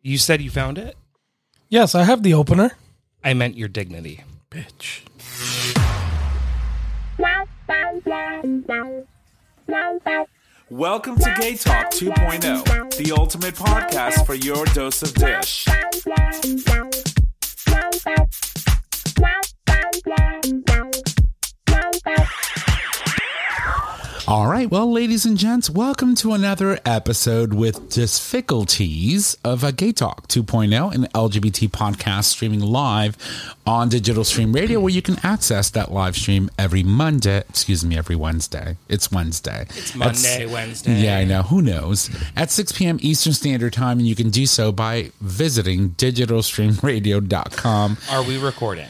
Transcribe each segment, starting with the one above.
You said you found it? Yes, I have the opener. I meant your dignity. Bitch. Welcome to Gay Talk 2.0, the ultimate podcast for your dose of dish. All right, well, ladies and gents, welcome to another episode with difficulties of a Gay Talk 2.0, an LGBT podcast streaming live on Digital Stream Radio, where you can access that live stream every Monday. Excuse me, every Wednesday. It's Wednesday. It's Monday, Wednesday. Yeah, I know. Who knows? At 6 p.m. Eastern Standard Time, and you can do so by visiting digitalstreamradio.com. Are we recording?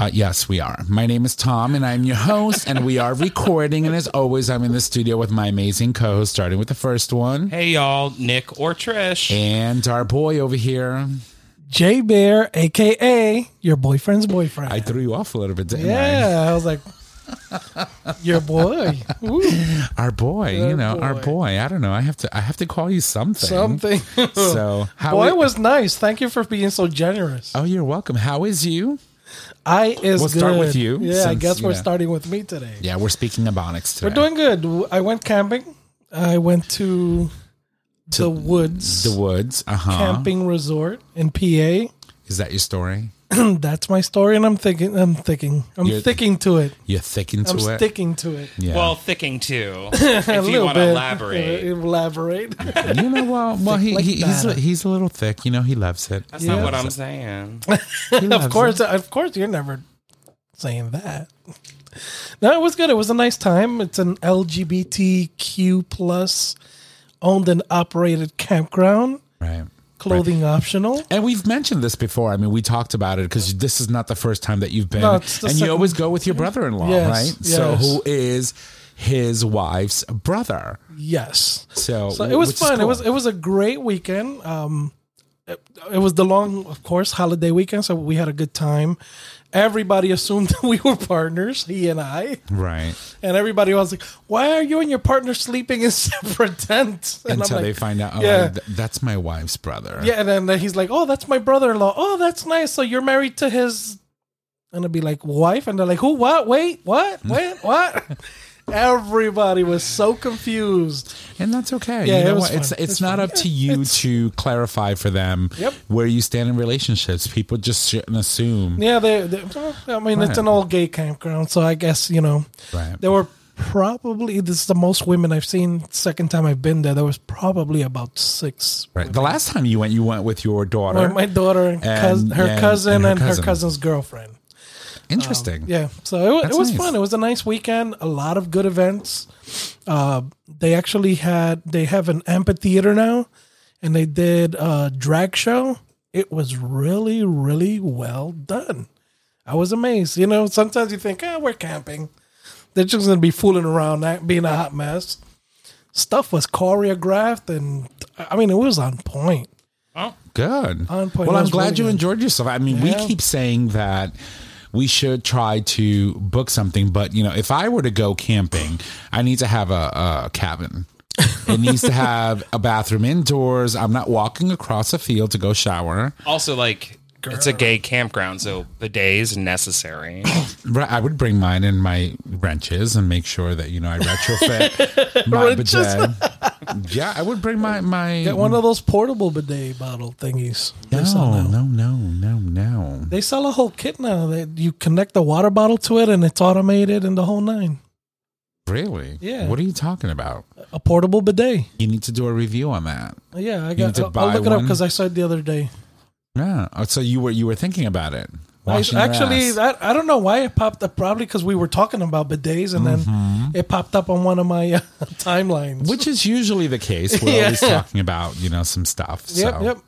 Uh, yes, we are. My name is Tom, and I'm your host, and we are recording. And as always, I'm in the studio with my amazing co-host, starting with the first one, Hey, y'all, Nick or Trish. and our boy over here. J Bear, aka your boyfriend's boyfriend. I threw you off a little bit, didn't yeah, I was like, your boy. Ooh, Our boy, you Our know, our boy. boy. I don't know. I have to. I have to call you something. something. So, how? boy i- was nice. Thank you for being so generous. oh, you're welcome. How is you? I is We'll good. start with you, Yeah, I guess we're starting with me today. Yeah, we're speaking Ebonics today. We're doing good. I went camping. I went to, the woods the woods. Uh huh. camping resort in PA. Is that your story? That's my story, and I'm thinking, I'm thinking, I'm You're- thinking to it. You're thick into I'm it. sticking to it. Yeah. Well, thicking too. A if you want to bit. elaborate. Elaborate. you know, well, well, he, like he, he's a, that. he's a little thick. You know, he loves it. That's Yeah. not what I'm saying. He loves of course, it. of course, you're never saying that. No, it was good. It was a nice time. It's an LGBTQ plus owned and operated campground. Right. Clothing optional. And we've mentioned this before. I mean, we talked about it because this is not the first time that you've been. No, and you always go with your brother-in-law, Yes, right? So who is his wife's brother? Yes. So, So it was fun. It was it was a great weekend. Um, it, was the long, of course, holiday weekend, so we had a good time. Everybody assumed that we were partners, he and I, right and everybody was like, "Why are you and your partner sleeping in separate tents?" And I'm until like, they find out. Oh, yeah. th- that's my wife's brother. Yeah, and then he's like, "Oh, that's my brother-in-law. Oh, that's nice. So you're married to his?" And I'd be like, "Wife?" And they're like, "Who? What? Wait, what? Hmm. Wait, what?" Everybody was so confused. and that's okay. Yeah, you it was what? It's it's It's not fun. up to you it's- to clarify for them Yep. where you stand in relationships. People just shouldn't assume. Yeah, they. they I mean, it's an old gay campground, so I guess you know Right. there were probably this is the most women I've seen. Second time I've been there, there was probably about six. Right. The last time you went, you went with your daughter. My, my daughter and, And- cousin, her and- cousin and and her her, cousin's girlfriend. Interesting. Yeah, so it, That's it was nice. fun. It was a nice weekend. A lot of good events. Uh, they actually had they have an amphitheater now, and they did a drag show. It was really really well done. I was amazed. You know, sometimes you think, ah, we're camping. They're just gonna be fooling around, being a hot mess. Stuff was choreographed, and I mean, it was on point. Oh, good. On point. Well, I'm glad really you good. enjoyed yourself. I mean, we keep saying that we should try to book something, but you know, if I were to go camping, I need to have a, a cabin. It needs to have a bathroom indoors. I'm not walking across a field to go shower. Also, like, it's a gay campground, so bidets necessary. Right, I would bring mine and my wrenches and make sure that you know I retrofit my bidet. Yeah, I would bring my my. Get one of those portable bidet bottle thingies. They sell no, no, no, no, no. They sell a whole kit now that you connect the water bottle to it and it's automated and the whole nine. Really? Yeah. What are you talking about? A portable bidet. You need to do a review on that. Yeah, I need got. to I'll, I'll buy look it up because I saw it the other day. Yeah. Oh, so you were you were thinking about it. I, actually, that, I don't know why it popped up. Probably because we were talking about bidets and then it popped up on one of my uh, timelines. which is usually the case. We're Yeah. always talking about you know some stuff. So. yep. Well,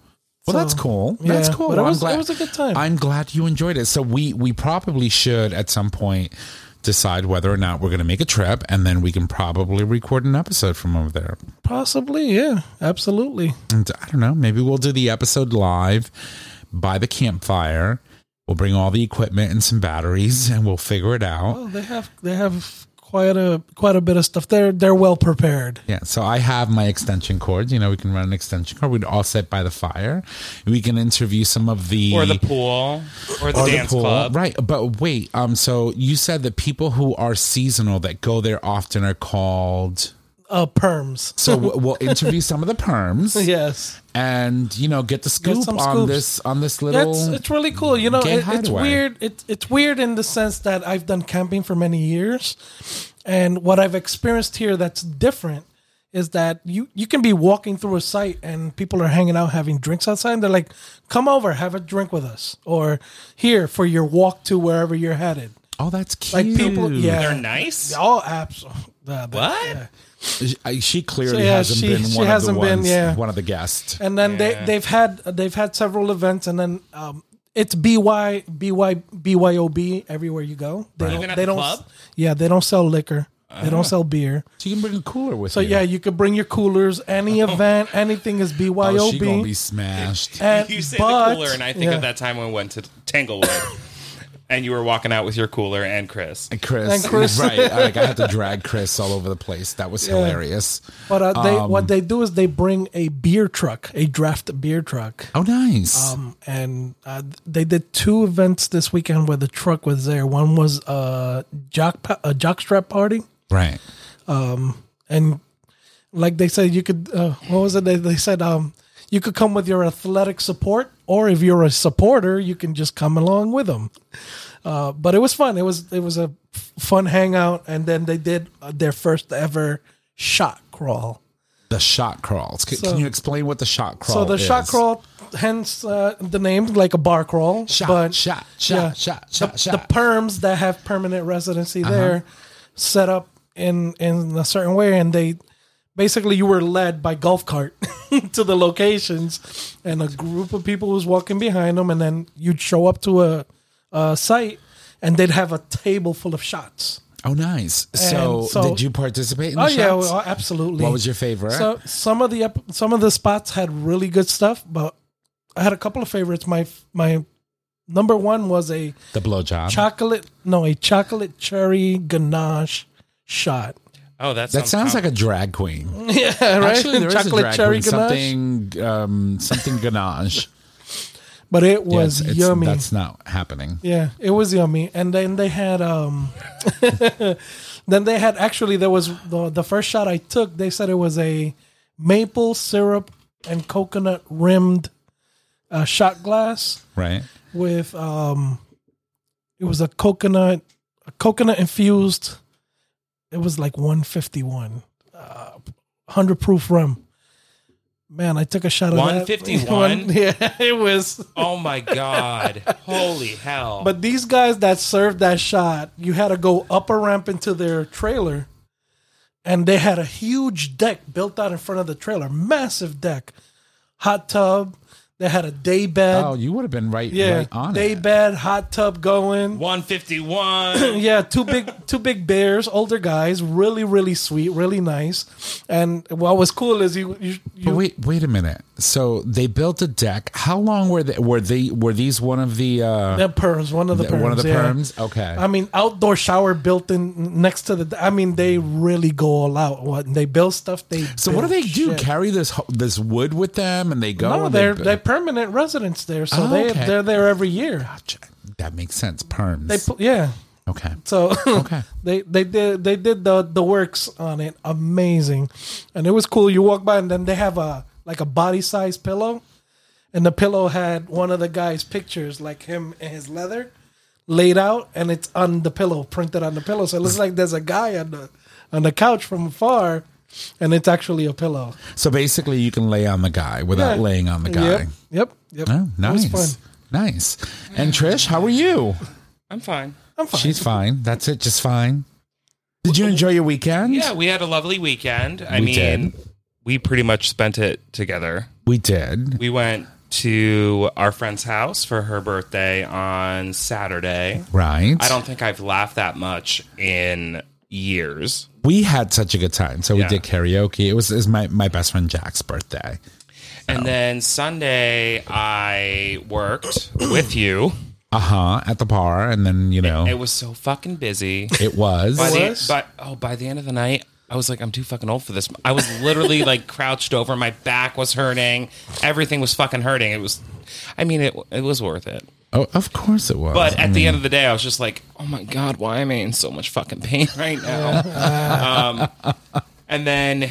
So, that's cool. That's cool. but it was- it was a good time. I'm glad you enjoyed it. So we we probably should at some point decide whether or not we're going to make a trip, and then we can probably record an episode from over there. Possibly, yeah, absolutely. And I don't know. Maybe we'll do the episode live by the campfire. We'll bring all the equipment and some batteries, and we'll figure it out. Well, they have they have quite a quite a bit of stuff. They're they're well prepared. Yeah, so I have my extension cord. You know, we can run an extension cord. We'd all sit by the fire. We can interview some of the Or the pool, or the or the dance pool. club. Right, but wait. Um, so you said that people who are seasonal that go there often are called. Uh, perms. So we'll we'll interview some of the perms. yes, and you know get the scoop some on this on this little. it's it's really cool. You know, it, it's weird. It, it's weird in the sense that I've done camping for many years, and what I've experienced here that's different is that you you can be walking through a site and people are hanging out having drinks outside. And they're like, "Come over, have a drink with us," or "Here for your walk to wherever you're headed." oh, that's cute. Like people, yeah, They're nice. Oh, absolutely. What? I- she clearly So, yeah, hasn't she- been she one hasn't of the been, ones, yeah. one of the guests. and then Yeah. they they've had they've had several events, and then um, it's by by BYOB everywhere you go. They Even don't. at They the don't. club? Yeah, they don't sell liquor. They don't sell beer. So you can bring a cooler with So you. yeah, you could bring your coolers. Any event, anything is oh, she BYOB. gonna be smashed. and, You say but- the cooler, and I think yeah. of that time when we went to Tanglewood, and you were walking out with your cooler and Chris. And Chris, And Chris. right? Like I had to drag Chris all over the place. That was hilarious. But uh, they Um, what they do is they bring a beer truck, a draft beer truck. Oh, nice. Um, and uh, they did two events this weekend where the truck was there. One was a jock pa- a jockstrap party, right. and like they said, you could. Uh, what was it? They, they said um, you could come with your athletic support, or if you're a supporter, you can just come along with them. Uh, but it was fun. It was it was a fun hangout, and then they did uh, their first ever shot crawl. The shot crawls. Can, So- can you explain what the shot crawl? So the is? shot crawl, hence uh, the name, like a bar crawl. Shot, but shot, shot, yeah, shot, the, shot, the perms that have permanent residency Uh-huh. there, set up in in a certain way, and they basically you were led by golf cart to the locations, and a group of people was walking behind them, and then you'd show up to a, a site, and they'd have a table full of shots. Oh, nice. So, so- did you participate in oh, the Oh shots? yeah, well, absolutely. What was your favorite? So some of the ep- some of the spots had really good stuff, but I had a couple of favorites. My my number one was a the blowjob. chocolate no a chocolate cherry ganache shot. Oh, that sounds, that sounds like a drag queen. Yeah, right. Actually, there is a chocolate drag cherry queen. ganache. Something, um, something ganache. But it was it's- it's- yummy. That's not happening. Yeah, it was yummy. And then they had um then they had actually there was the the first shot I took, they said it was a maple syrup and coconut rimmed uh, shot glass Right. with um it was a coconut a coconut infused it was like 151 uh 100 proof rum. Man, I took a shot of that. 151? yeah, it was Oh my god! Holy hell! But these guys that served that shot, you had to go up a ramp into their trailer, and they had a huge deck built out in front of the trailer, massive deck, hot tub. They had a day bed. Oh, you would have been right, yeah, right on day it. bed, hot tub going. 151. Yeah, two big, two big bears, older guys, really, really sweet, really nice. And what was cool is you, you, But you wait, wait a minute. So they built a deck. How long were they? Were they? Were these one of the? Uh, the perms, one of the perms, one of the yeah. perms. Okay. I mean, outdoor shower built in next to the. I mean, they really go all out. What they build stuff. They so what do they do? shit. Carry this this wood with them, and they go. No, they're they, they're permanent residents there, so Oh, they okay. they're there every year. Gotcha. That makes sense. Perms. They yeah. okay. So Okay. they they did they did the the works on it amazing, and it was cool. You walk by and then they have a like a body size pillow, and the pillow had one of the guy's pictures, like him in his leather, laid out, and it's on the pillow, printed on the pillow. So it looks like there's a guy on the on the couch from afar, and it's actually a pillow. So basically, you can lay on the guy without Yeah. laying on the guy. Yep, yep, yep. Oh, It was nice. fun. Nice. And Trish, how are you? I'm fine. I'm fine. She's fine. That's it. Just fine. Did you enjoy your weekend? Yeah, we had a lovely weekend. I We mean, did. We pretty much spent it together. We did. We went to our friend's house for her birthday on Saturday. Right. I don't think I've laughed that much in years. we had such a good time. So we Yeah. did karaoke. It was, it was my, my best friend Jack's birthday. And then Sunday, I worked with you Uh huh. At the bar, and then you know It was so fucking busy. it was. by the, was? by, oh, by the end of the night, I was like, I'm too fucking old for this. I was literally like crouched over. My back was hurting. Everything was fucking hurting. It was, I mean, it it was worth it. oh, of course it was. But I at the mean, end of the day, I was just like, oh my God, why am I in so much fucking pain right now? um, and then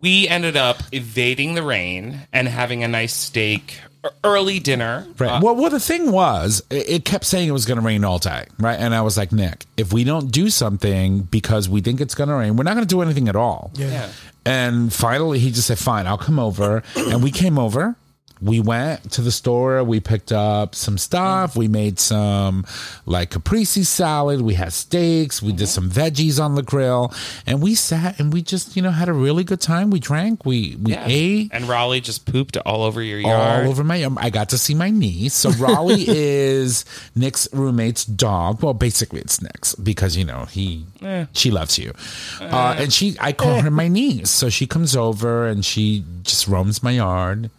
we ended up evading the rain and having a nice steak, early dinner. Right. Uh, well, well, the thing was, it, it kept saying it was going to rain all day, right? And I was like, Nick, if we don't do something because we think it's going to rain, we're not going to do anything at all. Yeah. And finally, he just said, "Fine, I'll come over." And we came over. We went to the store. We picked up some stuff. Mm-hmm. We made some like caprese salad. We had steaks. We did mm-hmm. some veggies on the grill, and we sat and we just you know had a really good time. We drank. We we Yeah. ate And Raleigh just pooped all over your yard. all over my I got to see my niece. So Raleigh is Nick's roommate's dog. Well, basically it's Nick's because you know he eh. she loves you, uh, eh. and she I call her my niece. So she comes over and she just roams my yard.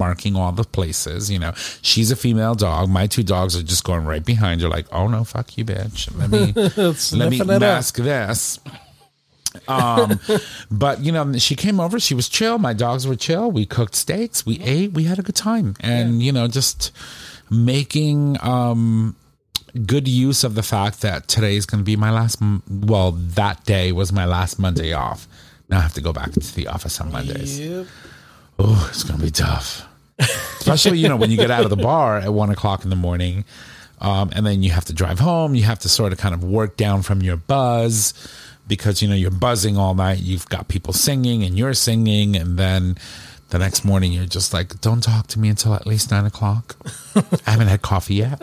Marking all the places, you know. She's a female dog. My two dogs are just going right behind her, like, "Oh no, fuck you, bitch! Let me let me it up. mask this." um but you know she came over she was chill my dogs were chill we cooked steaks we ate we had a good time and you know just making um good use of the fact that today is going to be my last well that day was my last monday off now i have to go back to the office on mondays Yep. oh it's going to be tough especially you know when you get out of the bar at one o'clock in the morning um, and then you have to drive home you have to sort of kind of work down from your buzz because you know you're buzzing all night you've got people singing and you're singing and then the next morning you're just like don't talk to me until at least nine o'clock. I haven't had coffee yet.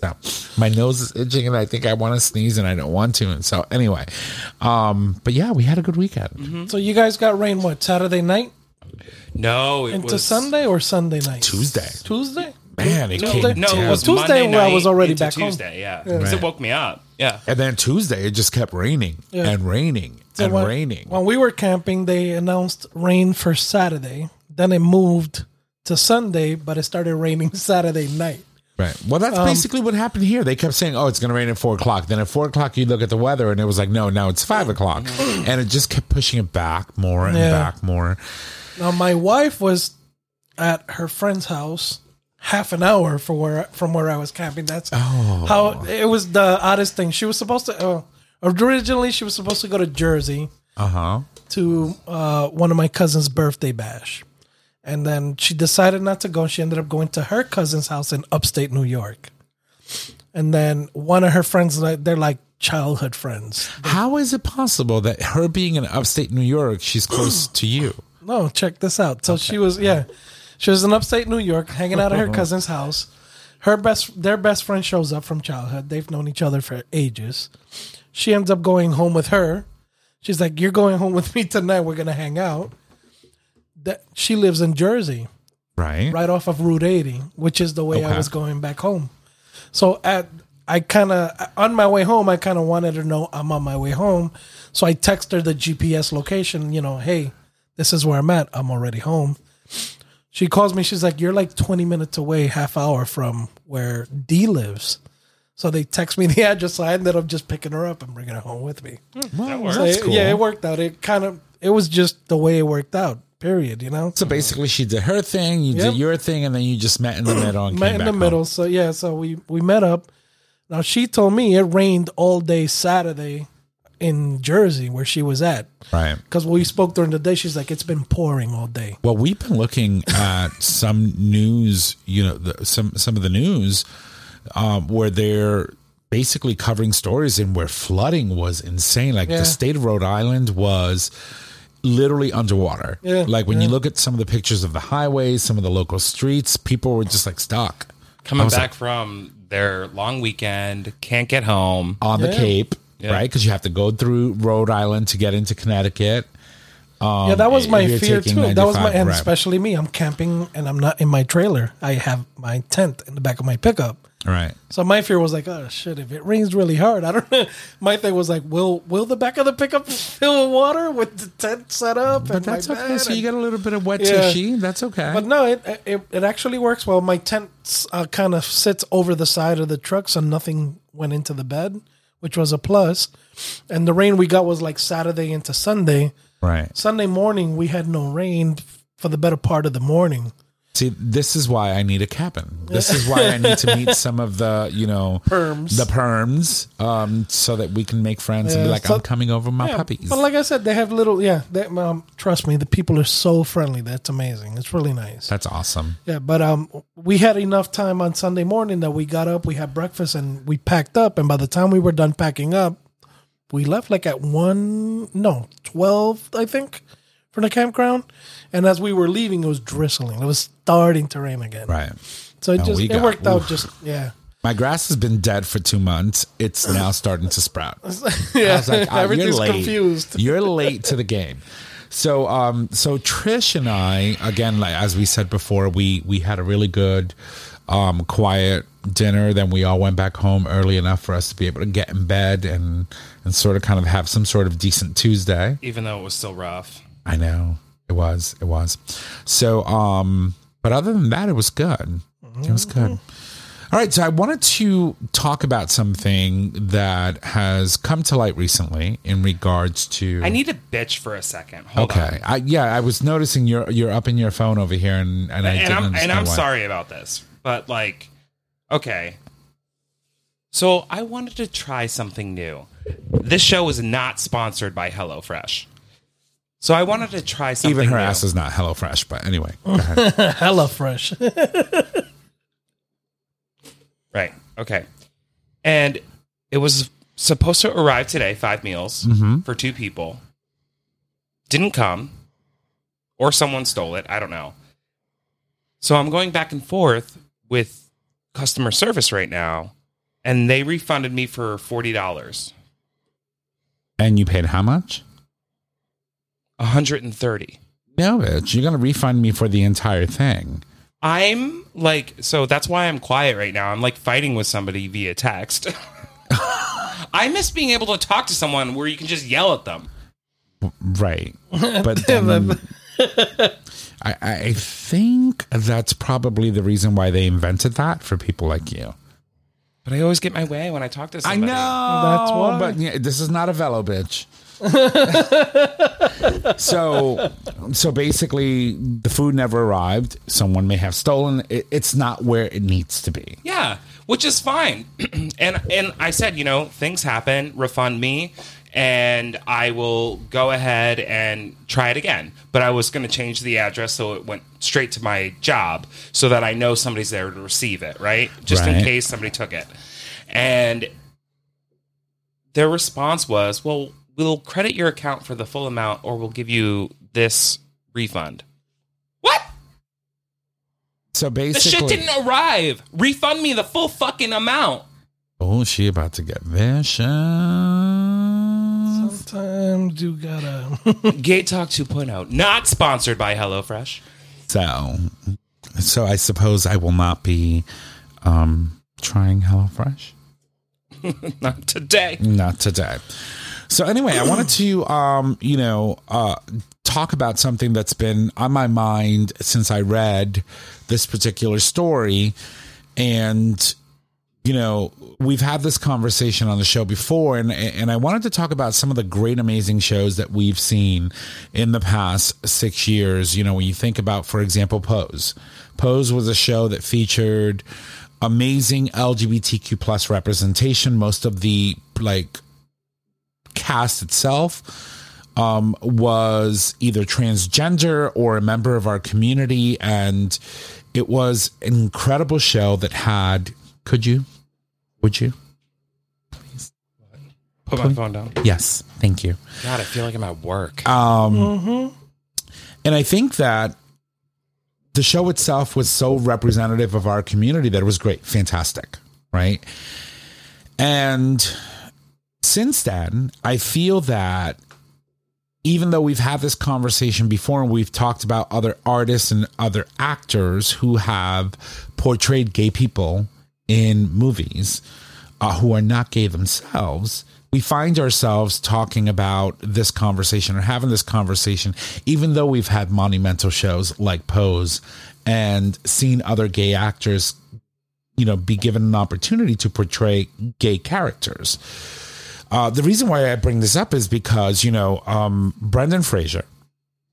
So my nose is itching and i think i want to sneeze and i don't want to and so anyway um but yeah we had a good weekend. So you guys got rain what Saturday night no, it into was Sunday or Sunday night? tuesday Tuesday. man it Tuesday? came No, down. it was Tuesday Monday where I night was already into back home. Tuesday, yeah, because Right. it woke me up. Yeah, And then Tuesday, it just kept raining Yeah. and raining So and when, raining. When we were camping, they announced rain for Saturday. Then it moved to Sunday, but it started raining Saturday night. right. Well, that's Um, basically what happened here. They kept saying, "Oh, it's going to rain at four o'clock." Then at four o'clock, you look at the weather, and it was like, "No, now it's five o'clock," and it just kept pushing it back more and Yeah. back more. Now my wife was at her friend's house half an hour from where from where I was camping. That's Oh. how it was the oddest thing. She was supposed to uh, originally she was supposed to go to Jersey Uh huh. to uh, one of my cousin's birthday bash, and then she decided not to go. She ended up going to her cousin's house in upstate New York, and then one of her friends like they're like childhood friends. How is it possible that her being in upstate New York, she's close to you? No, check this out. So she was, yeah, she was in upstate New York, hanging out at her cousin's house. Her best, their best friend shows up from childhood. They've known each other for ages. She ends up going home with her. She's like, "You're going home with me tonight. We're gonna hang out." That she lives in Jersey, Right. right off of Route 80, which is the way I was going back home. So at I kind of on my way home, I kind of wanted to know I'm on my way home. So I text her the GPS location. You know, hey, this is where I'm at. I'm already home. She calls me. She's like, "You're like 20 minutes away, half hour from where D lives." So they text me the address. So I ended up just picking her up and bringing her home with me. Hmm, well, So that's it- cool. Yeah, it worked out. It kind of it was just the way it worked out. Period. You know. So basically, she did her thing, you Yep. did your thing, and then you just met in the middle and met came in back the home. middle. So yeah, so we we met up. Now she told me it rained all day Saturday in Jersey where she was at. Right. Because we spoke during the day, she's like, it's been pouring all day. Well, we've been looking at some news, you know, the, some some of the news um, where they're basically covering stories and where flooding was insane. Like Yeah. the state of Rhode Island was literally underwater. Yeah, like when you look at some of the pictures of the highways, some of the local streets, people were just like stuck coming was back from their long weekend, can't get home. on the Yeah. Cape, Yeah. right? Because you have to go through Rhode Island to get into Connecticut. Um, yeah, that was my fear too. That was my, and right. especially me. I'm camping and I'm not in my trailer. I have my tent in the back of my pickup. Right. So my fear was like, oh shit, if it rains really hard, I don't know. My thing was like, will will the back of the pickup fill with water with the tent set up? But and my that's okay. So you get a little bit of wet Yeah. That's okay. But no, it it, it actually works well. My tent uh, kind of sits over the side of the truck, so nothing went into the bed, which was a plus. And the rain we got was like Saturday into Sunday. right. Sunday morning we had no rain for the better part of the morning. See, this is why I need a cabin. This is why I need to meet some of the, you know, Perms. the perms, um, so that we can make friends and be like, so- I'm coming over my Yeah, puppies. But like I said, they have little. Yeah, they, um, trust me, the people are so friendly. That's amazing. It's really nice. That's awesome. Yeah, but um, we had enough time on Sunday morning that we got up, we had breakfast, and we packed up. And by the time we were done packing up, we left like at one, no, twelve, I think, from the campground. And as we were leaving, it was drizzling. It was starting to rain again. Right. So it Oh, just it got- worked out. Just yeah, My grass has been dead for two months. It's now starting to sprout. yeah. I was like, oh, Everything's you're confused. You're late to the game. So, um, so Trish and I, again, like as we said before, we we had a really good, um, quiet dinner. Then we all went back home early enough for us to be able to get in bed and and sort of kind of have some sort of decent Tuesday. even though it was still rough. I know it was, it was. So, um, but other than that, it was good. It was good. All right, so I wanted to talk about something that has come to light recently in regards to. I need a bitch for a second. Hold Okay, on. I, yeah, I was noticing you're you're up in your phone over here, and and I and didn't I'm and I'm why. sorry about this, but like, okay. So I wanted to try something new. This show is not sponsored by HelloFresh. So I wanted to try something. Even her new. ass is not HelloFresh, but anyway, go oh, ahead. Hella fresh. Right. Okay. And it was supposed to arrive today, five meals mm-hmm. for two people. Didn't come, or someone stole it. I don't know. So I'm going back and forth with customer service right now, and they refunded me for forty dollars, and you paid how much? Hundred and thirty. No, bitch, you're gonna refund me for the entire thing. I'm like, so that's why I'm quiet right now. I'm like fighting with somebody via text. I miss being able to talk to someone where you can just yell at them. Right. But then I, I think that's probably the reason why they invented that for people like you. But I always get my way when I talk to somebody. I somebody. know. That's why. But yeah, this is not a velo, bitch. so, so basically, the food never arrived. Someone may have stolen it. It's not where it needs to be. Yeah, which is fine. and and I said, you know, things happen. Refund me, and I will go ahead and try it again. But I was going to change the address so it went straight to my job, so that I know somebody's there to receive it. Right, just in case somebody took it. And their response was, "Well, we'll credit your account for the full amount, or we'll give you this refund." What? So basically, The shit didn't arrive. Refund me the full fucking amount. oh, she about to get vicious. Sometimes you gotta. Gay Talk 2.0, not sponsored by HelloFresh. So, so I suppose I will not be um, trying HelloFresh. Not today. Not today. So anyway, I wanted to, um, you know, uh, talk about something that's been on my mind since I read this particular story, and you know, we've had this conversation on the show before, and and I wanted to talk about some of the great, amazing shows that we've seen in the past six years. You know, when you think about, for example, Pose. Pose was a show that featured amazing LGBTQ plus representation. Most of the like cast itself um, was either transgender or a member of our community, and it was an incredible show that had. Could you? Would you? Put my phone down. Yes, thank you. God, I feel like I'm at work. Um, And I think that the show itself was so representative of our community that it was great, fantastic, right? And since then, I feel that even though we've had this conversation before and we've talked about other artists and other actors who have portrayed gay people in movies uh, who are not gay themselves, we find ourselves talking about this conversation or having this conversation, even though we've had monumental shows like Pose and seen other gay actors, you know, be given an opportunity to portray gay characters. Uh, the reason why I bring this up is because, you know, um, Brendan Fraser,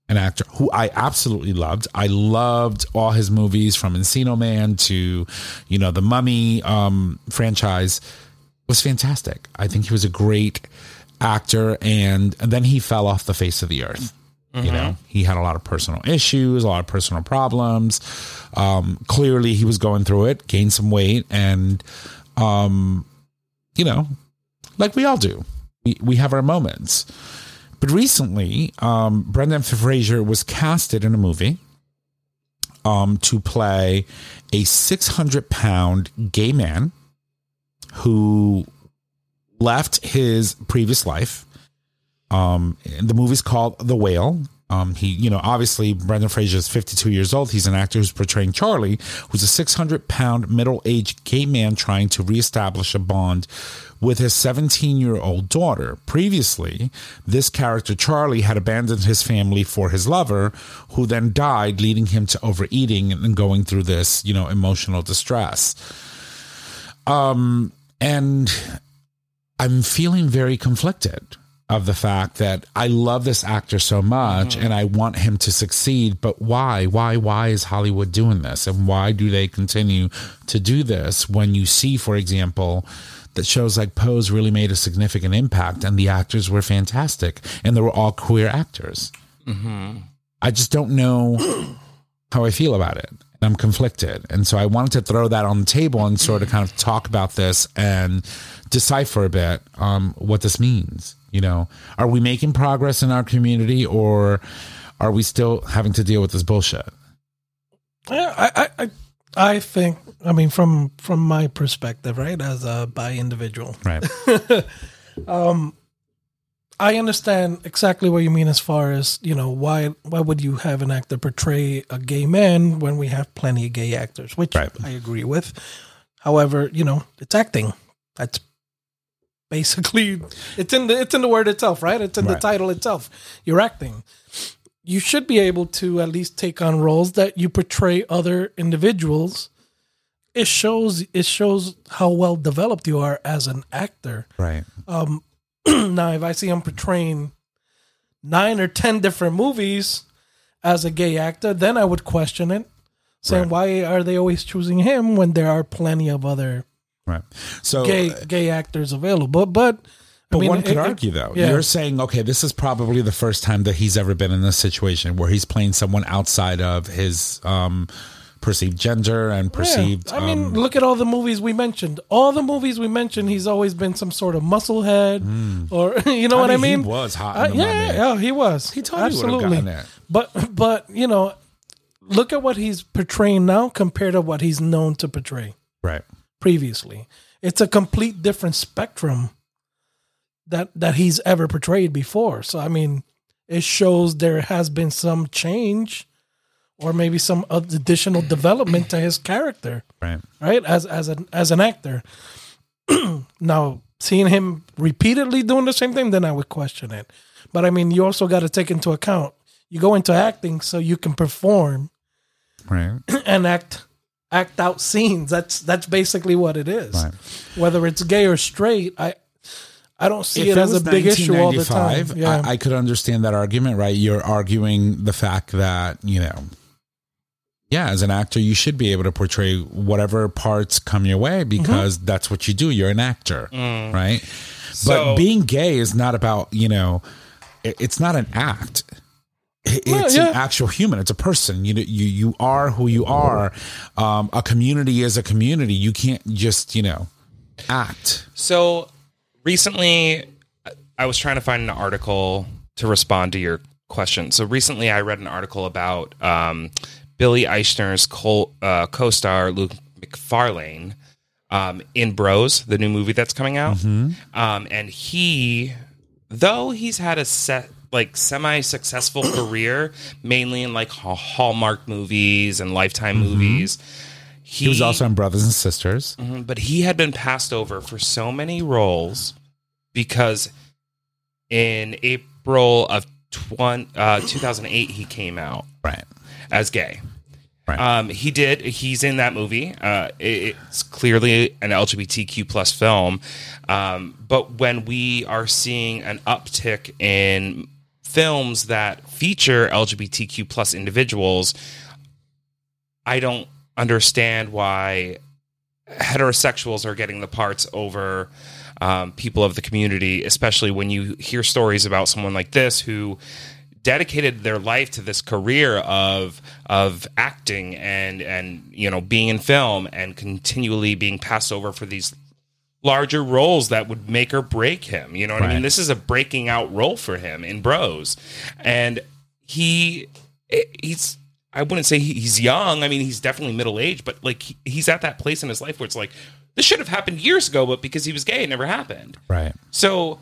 an actor who I absolutely loved. I loved all his movies from Encino Man to, you know, the Mummy um, franchise was fantastic. I think he was a great actor, and, and then he fell off the face of the earth. You know, he had a lot of personal issues, a lot of personal problems. Um, clearly, he was going through it, gained some weight, and, um, you know, like we all do, we, we have our moments. But recently, um, Brendan Fraser was casted in a movie um, to play a 600 pound gay man who left his previous life. Um, the movie's called The Whale. Um, he, you know, obviously Brendan Fraser is 52 years old. He's an actor who's portraying Charlie, who's a 600 pound middle aged gay man trying to reestablish a bond with his 17 year old daughter. Previously, this character, Charlie, had abandoned his family for his lover, who then died, leading him to overeating and going through this, you know, emotional distress. Um, and I'm feeling very conflicted of the fact that I love this actor so much and I want him to succeed, but why? Why why is Hollywood doing this? And why do they continue to do this when you see, for example, that shows like Pose really made a significant impact and the actors were fantastic and they were all queer actors. I just don't know how I feel about it. I'm conflicted. And so I wanted to throw that on the table and sort of kind of talk about this and decipher a bit um, what this means. You know, are we making progress in our community or are we still having to deal with this bullshit? Yeah, I, I, I, think. I mean, from from my perspective, right, as a bi individual, Right. um, I understand exactly what you mean as far as you know why why would you have an actor portray a gay man when we have plenty of gay actors, which Right. I agree with. However, you know, it's acting. That's basically it's in the it's in the word itself, right? It's in the title itself. You're acting. You should be able to at least take on roles that you portray other individuals. It shows it shows how well developed you are as an actor right. Um, now if I see him portraying nine or ten different movies as a gay actor, then I would question it, saying why are they always choosing him when there are plenty of other Right. So, gay gay actors available? But I but mean, one could it- argue, though, yeah. you're saying, okay, this is probably the first time that he's ever been in this situation where he's playing someone outside of his um, perceived gender and Yeah. perceived. I mean, um, look at all the movies we mentioned. All the movies we mentioned, he's always been some sort of musclehead, or you know. I what I mean, he was hot Uh, yeah, yeah, he was. He totally absolutely. it. But but you know, look at what he's portraying now compared to what he's known to portray right. Previously. It's a complete different spectrum that that he's ever portrayed before. So I mean, it shows there has been some change or maybe some additional development to his character Right. right as as an as an actor now seeing him repeatedly doing the same thing then i would question it but i mean you also got to take into account you go into acting so you can perform Right. and act act out scenes that's that's basically what it is Right. whether it's gay or straight i i don't see If it as a big issue all the time yeah I, I could understand that argument, right? You're arguing the fact that, you know, yeah, as an actor, you should be able to portray whatever parts come your way because Mm-hmm. that's what you do. You're an actor, right? So- but being gay is not about, you know, it- it's not an act. It- It's yeah. an actual human. It's a person. You you you are who you are. Um, a community is a community. You can't just you know act. So recently, I was trying to find an article to respond to your question. So recently, I read an article about um, Billy Eichner's co- uh, co-star Luke Macfarlane um, in Bros, the new movie that's coming out, um, and he, though he's had a set like semi-successful career, mainly in like Hallmark movies and Lifetime movies He was also in Brothers and Sisters. Mhm, but he had been passed over for so many roles because in April of 20, uh, 2008 he came out Right. as gay. Right. Um, he did. He's in that movie. Uh, it- it's clearly an LGBTQ plus film. Um, but when we are seeing an uptick in films that feature LGBTQ plus individuals, I don't understand why heterosexuals are getting the parts over um, people of the community, especially when you hear stories about someone like this who dedicated their life to this career of of acting and and you know being in film and continually being passed over for these larger roles that would make or break him. You know what I mean? This is a breaking out role for him in Bros, and he eh, he's I wouldn't say he's young. I mean, he's definitely middle aged, but like he's at that place in his life where it's like this should have happened years ago, but because he was gay, it never happened. Right. So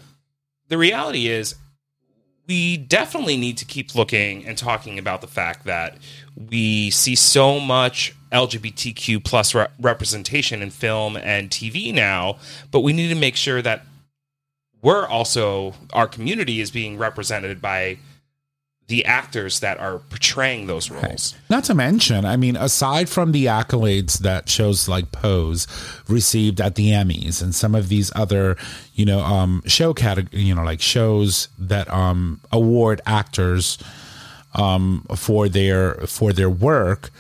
the reality is, we definitely need to keep looking and talking about the fact that we see so much LGBTQ plus re- representation in film and TV now, but we need to make sure that we're also our community is being represented by the actors that are portraying those roles. Not to mention, I mean, aside from the accolades that shows like Pose received at the Emmys and some of these other, you know, um, show category, you know, like shows that um, award actors um, for their for their work.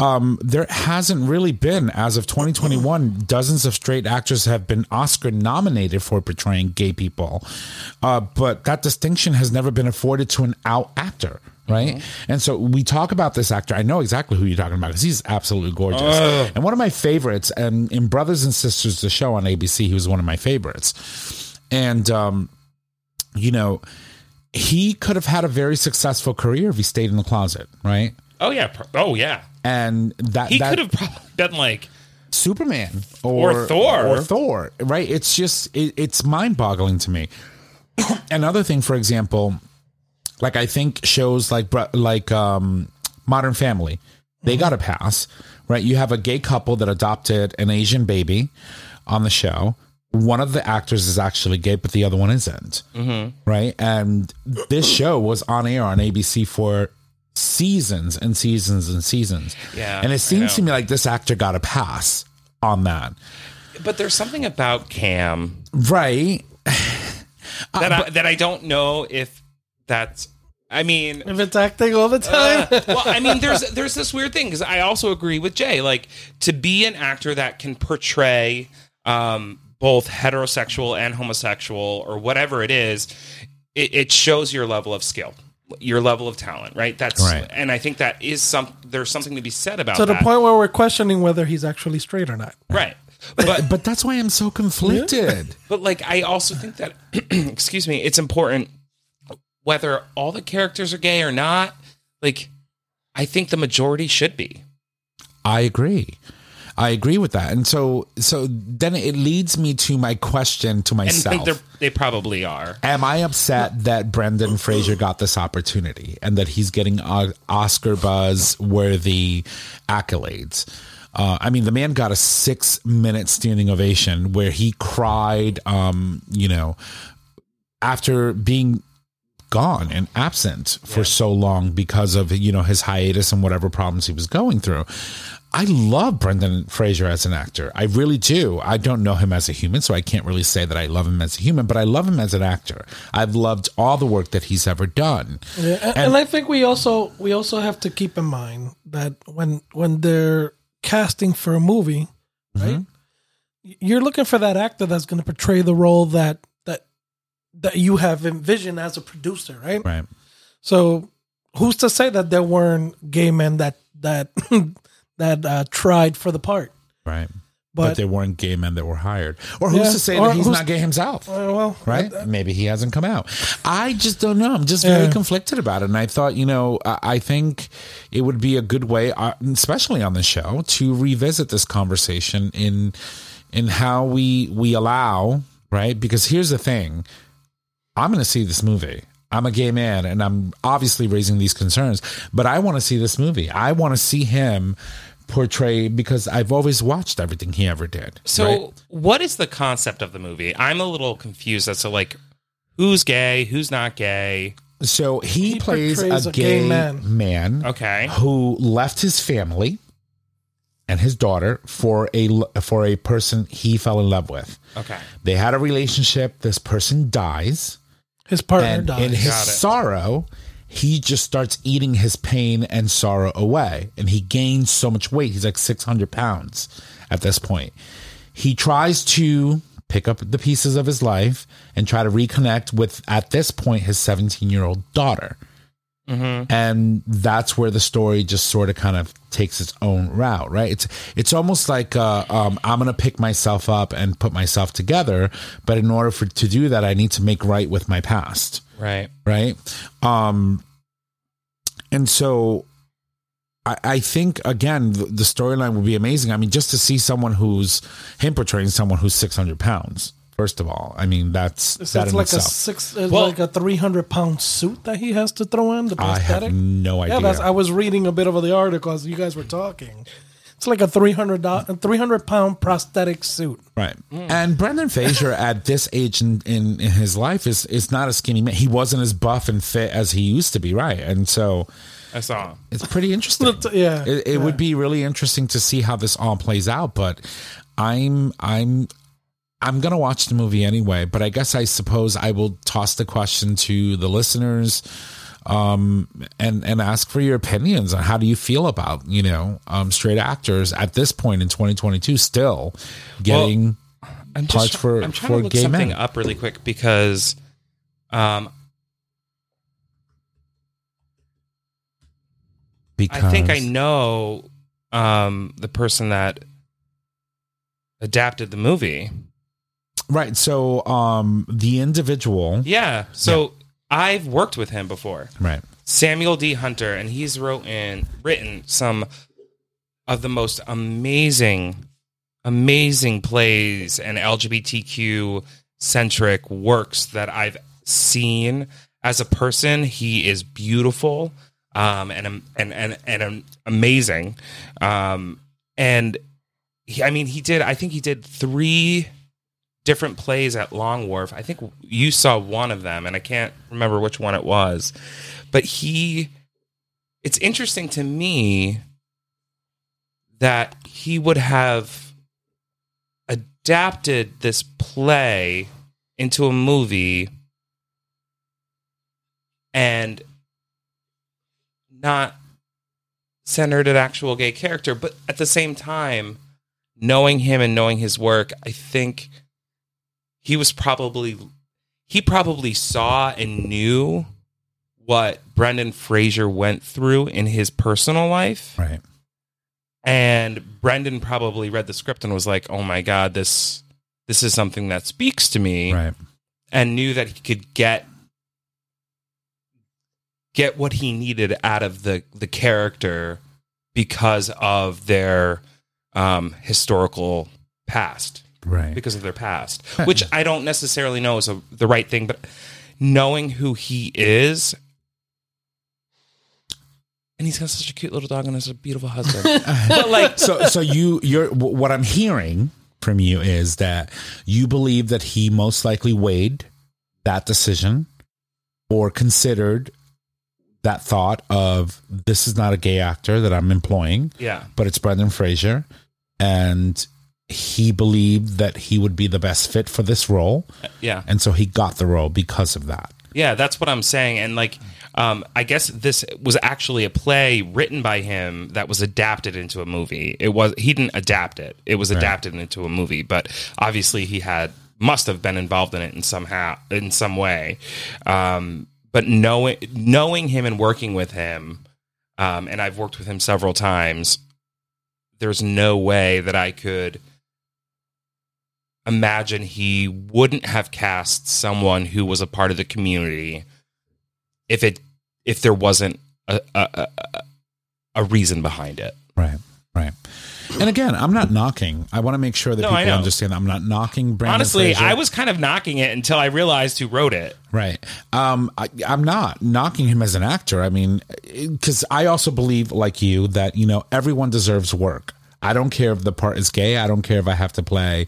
Um, there hasn't really been, as of 2021, dozens of straight actors have been Oscar nominated for portraying gay people. Uh, but that distinction has never been afforded to an out actor, right? And so we talk about this actor. I know exactly who you're talking about because he's absolutely gorgeous. And one of my favorites, and in Brothers and Sisters, the show on ABC, he was one of my favorites. And, um, you know, he could have had a very successful career if he stayed in the closet, right? Oh yeah, oh yeah. And that He that, could have probably been like Superman or, Or Thor. or Thor, right? It's just it, it's mind boggling to me. Another thing, for example, like I think shows like like um, Modern Family, they got a pass, right? You have a gay couple that adopted an Asian baby on the show. One of the actors is actually gay, but the other one isn't, right? And this show was on air on ABC for seasons and seasons and seasons. Yeah, and it seems to me like this actor got a pass on that, but there's something about Cam right? that I, that I don't know if that's. I mean, If it's acting all the time, well, I mean, there's there's this weird thing because I also agree with Jay. Like to be an actor that can portray um, both heterosexual and homosexual or whatever it is, it, it shows your level of skill, your level of talent, right? That's Right. and I think that is some. There's something to be said about to the that, point where we're questioning whether he's actually straight or not. right? But But that's why I'm so conflicted. But like, I also think that, excuse me, it's important whether all the characters are gay or not. Like, I think the majority should be. I agree. I agree with that. And so so then it leads me to my question to myself. think they're, they probably are. Am I upset that Brendan Fraser got this opportunity and that he's getting Oscar buzz worthy accolades? Uh, I mean, the man got a six minute standing ovation where he cried, um, you know, after being gone and absent for so long because of, you know, his hiatus and whatever problems he was going through. I love Brendan Fraser as an actor. I really do. I don't know him as a human, so I can't really say that I love him as a human, but I love him as an actor. I've loved all the work that he's ever done. Yeah, and, and I think we also we also have to keep in mind that when when they're casting for a movie, mm-hmm. right? You're looking for that actor that's going to portray the role that that that you have envisioned as a producer, right? Right. So who's to say that there weren't gay men that that that uh, tried for the part? Right. But, But, they weren't gay men that were hired. Or who's Yeah, to say that he's not gay himself? uh, well, right? uh, Maybe he hasn't come out. I just don't know. I'm just very Yeah. conflicted about it. And I thought, you know, I I think it would be a good way, uh, especially on the show, to revisit this conversation in in how we we allow right. Because here's the thing: I'm going to see this movie. I'm a gay man, and I'm obviously raising these concerns. But I want to see this movie. I want to see him portray because I've always watched everything he ever did. So, right? what is the concept of the movie? I'm a little confused as to like who's gay, who's not gay. so he, He plays a a gay, gay man, man. Okay. who left his family and his daughter for a for a person he fell in love with. Okay. They had a relationship. This person dies, His partner and dies. in his sorrow, he just starts eating his pain and sorrow away, and he gains so much weight. He's like six hundred pounds at this point. He tries to pick up the pieces of his life and try to reconnect with, at this point, his seventeen year old daughter and that's where the story just sort of kind of takes its own route right it's it's almost like uh, um, i'm gonna pick myself up and put myself together but in order for to do that i need to make right with my past Right. right um and so I, I think again the, the storyline would be amazing. I mean, just to see someone who's him portraying someone who's six hundred pounds. First of all, I mean that's It's, that it's in like a six, it's Well- like a three hundred pound suit that he has to throw in the I prosthetic. have no yeah, idea. that's. I was reading a bit of the article as you guys were talking. It's like a 300 300 pound prosthetic suit. Right. Mm. And Brendan Fraser at this age in, in, in his life is is not a skinny man. He wasn't as buff and fit as he used to be, right? And so I saw. it's pretty interesting. Yeah, It, it would be really interesting to see how this all plays out, but I'm I'm I'm gonna watch the movie anyway. But I guess I suppose I will toss the question to the listeners, um, and and ask for your opinions on how do you feel about you know um, straight actors at this point in 2022 still getting I'm Parts for- I'm trying for to look gay something men. up really quick because, um, because I think I know, um, the person that adapted the movie. Right. So um, the individual, Yeah. So I've worked with him before. right. Samuel D. Hunter, and he's written written some of the most amazing, amazing plays and LGBTQ centric works that I've seen. As a person, he is beautiful um, and and and and amazing. Um, and he, I mean, he did. I think he did three different plays at Long Wharf. I think you saw one of them, and I can't remember which one it was. But he, it's interesting to me that he would have adapted this play into a movie and not centered an actual gay character, but at the same time, knowing him and knowing his work, I think he was probably he probably saw and knew what Brendan Fraser went through in his personal life. Right. And Brendan probably read the script and was like, "Oh my god, this this is something that speaks to me." Right. and knew that he could get get what he needed out of the the character because of their um, historical past, Right. because of their past, which I don't necessarily know is a, the right thing, but knowing who he is. And he's got such a cute little dog and such a beautiful husband. but like, so so you you're what I'm hearing from you is that you believe that he most likely weighed that decision or considered that thought of this is not a gay actor that I'm employing, yeah, but it's Brendan Fraser and he believed that he would be the best fit for this role yeah. and so he got the role because of that. Yeah, that's what I'm saying. And like, um, I guess this was actually a play written by him that was adapted into a movie. It was he didn't adapt it; it was adapted into a movie. But obviously, he had must have been involved in it in somehow in some way. Um, but knowing knowing him and working with him, um, and I've worked with him several times. There's no way that I could imagine he wouldn't have cast someone who was a part of the community if it if there wasn't a a, a, a reason behind it. Right, right. And again, I'm not knocking. I want to make sure that No, people understand that I'm not knocking Brendan. Honestly, Fraser. I was kind of knocking it until I realized who wrote it. Right. Um, I, I'm not knocking him as an actor. I mean, because I also believe, like you, that, you know, everyone deserves work. I don't care if the part is gay. I don't care if I have to play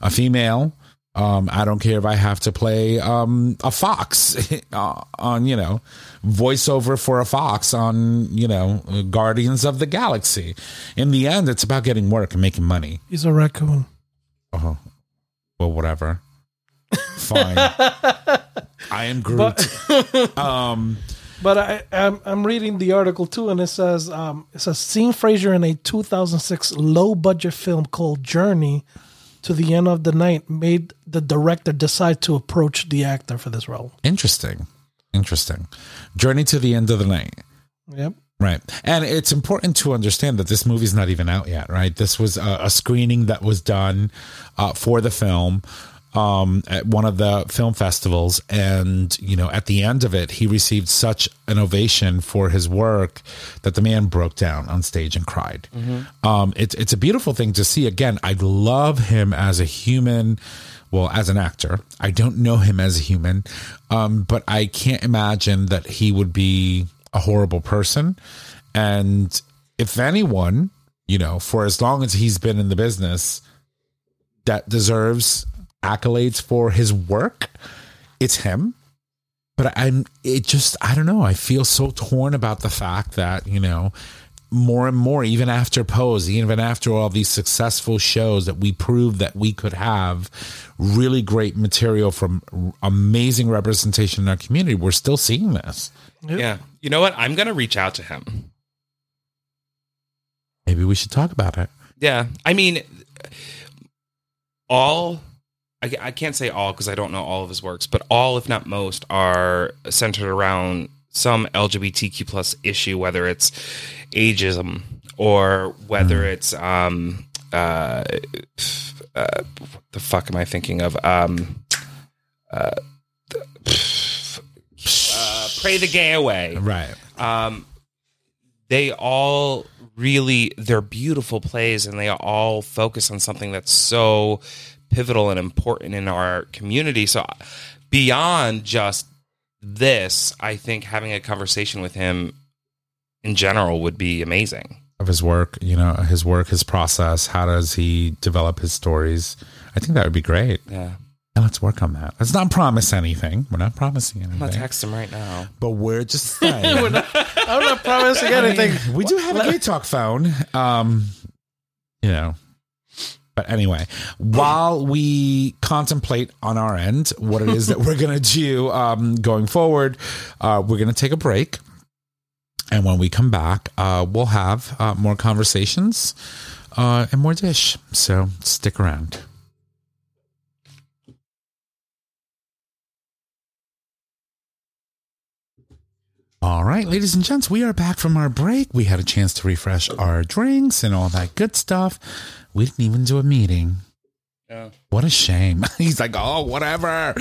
a female. Um, I don't care if I have to play um, a fox uh, on, you know, voiceover for a fox on, you know, Guardians of the Galaxy. In the end, it's about getting work and making money. He's a raccoon. Oh, well, whatever. Fine. I am Groot. um, But I, I'm, I'm reading the article too, and it says um, it says seeing Fraser in a 2006 low budget film called Journey to the End of the Night made the director decide to approach the actor for this role. interesting. Interesting. Journey to the end of the night. Yep. Right. And it's important to understand that this movie's not even out yet, right? This was a, a screening that was done uh, for the film um, at one of the film festivals. And, you know, at the end of it, he received such an ovation for his work that the man broke down on stage and cried. Um, it's, it's a beautiful thing to see. Again, I love him as a human well as an actor i don't know him as a human um, but i can't imagine that he would be a horrible person and if anyone you know for as long as he's been in the business that deserves accolades for his work it's him but i'm it just i don't know i feel so torn about the fact that you know more and more, even after Pose, even after all these successful shows that we proved that we could have really great material from amazing representation in our community, we're still seeing this. Yeah. You know what? I'm going to reach out to him. Maybe we should talk about it. Yeah. I mean, all, I, I can't say all because I don't know all of his works, but all, if not most, are centered around some LGBTQ plus issue, whether it's ageism or whether it's, um, uh, uh, the fuck am I thinking of? Um, uh, uh, pray the gay away Right. um, they all really they're beautiful plays and they all focus on something that's so pivotal and important in our community so beyond just this i think having a conversation with him in general would be amazing Of his work, you know, his work, his process, how does he develop his stories? I think that would be great. yeah And let's work on that. Let's not promise anything. We're not promising i'm gonna anything. text him right now But we're just saying. I'm not promising anything. we do have a gay talk phone. Um, you know. But anyway, while we contemplate on our end what it is that we're going to do um, going forward, uh, we're going to take a break. And when we come back, uh, we'll have uh, more conversations uh, and more dish. So stick around. All right, ladies and gents, we are back from our break. We had a chance to refresh our drinks and all that good stuff. We didn't even do a meeting. yeah. What a shame. He's like, oh, whatever.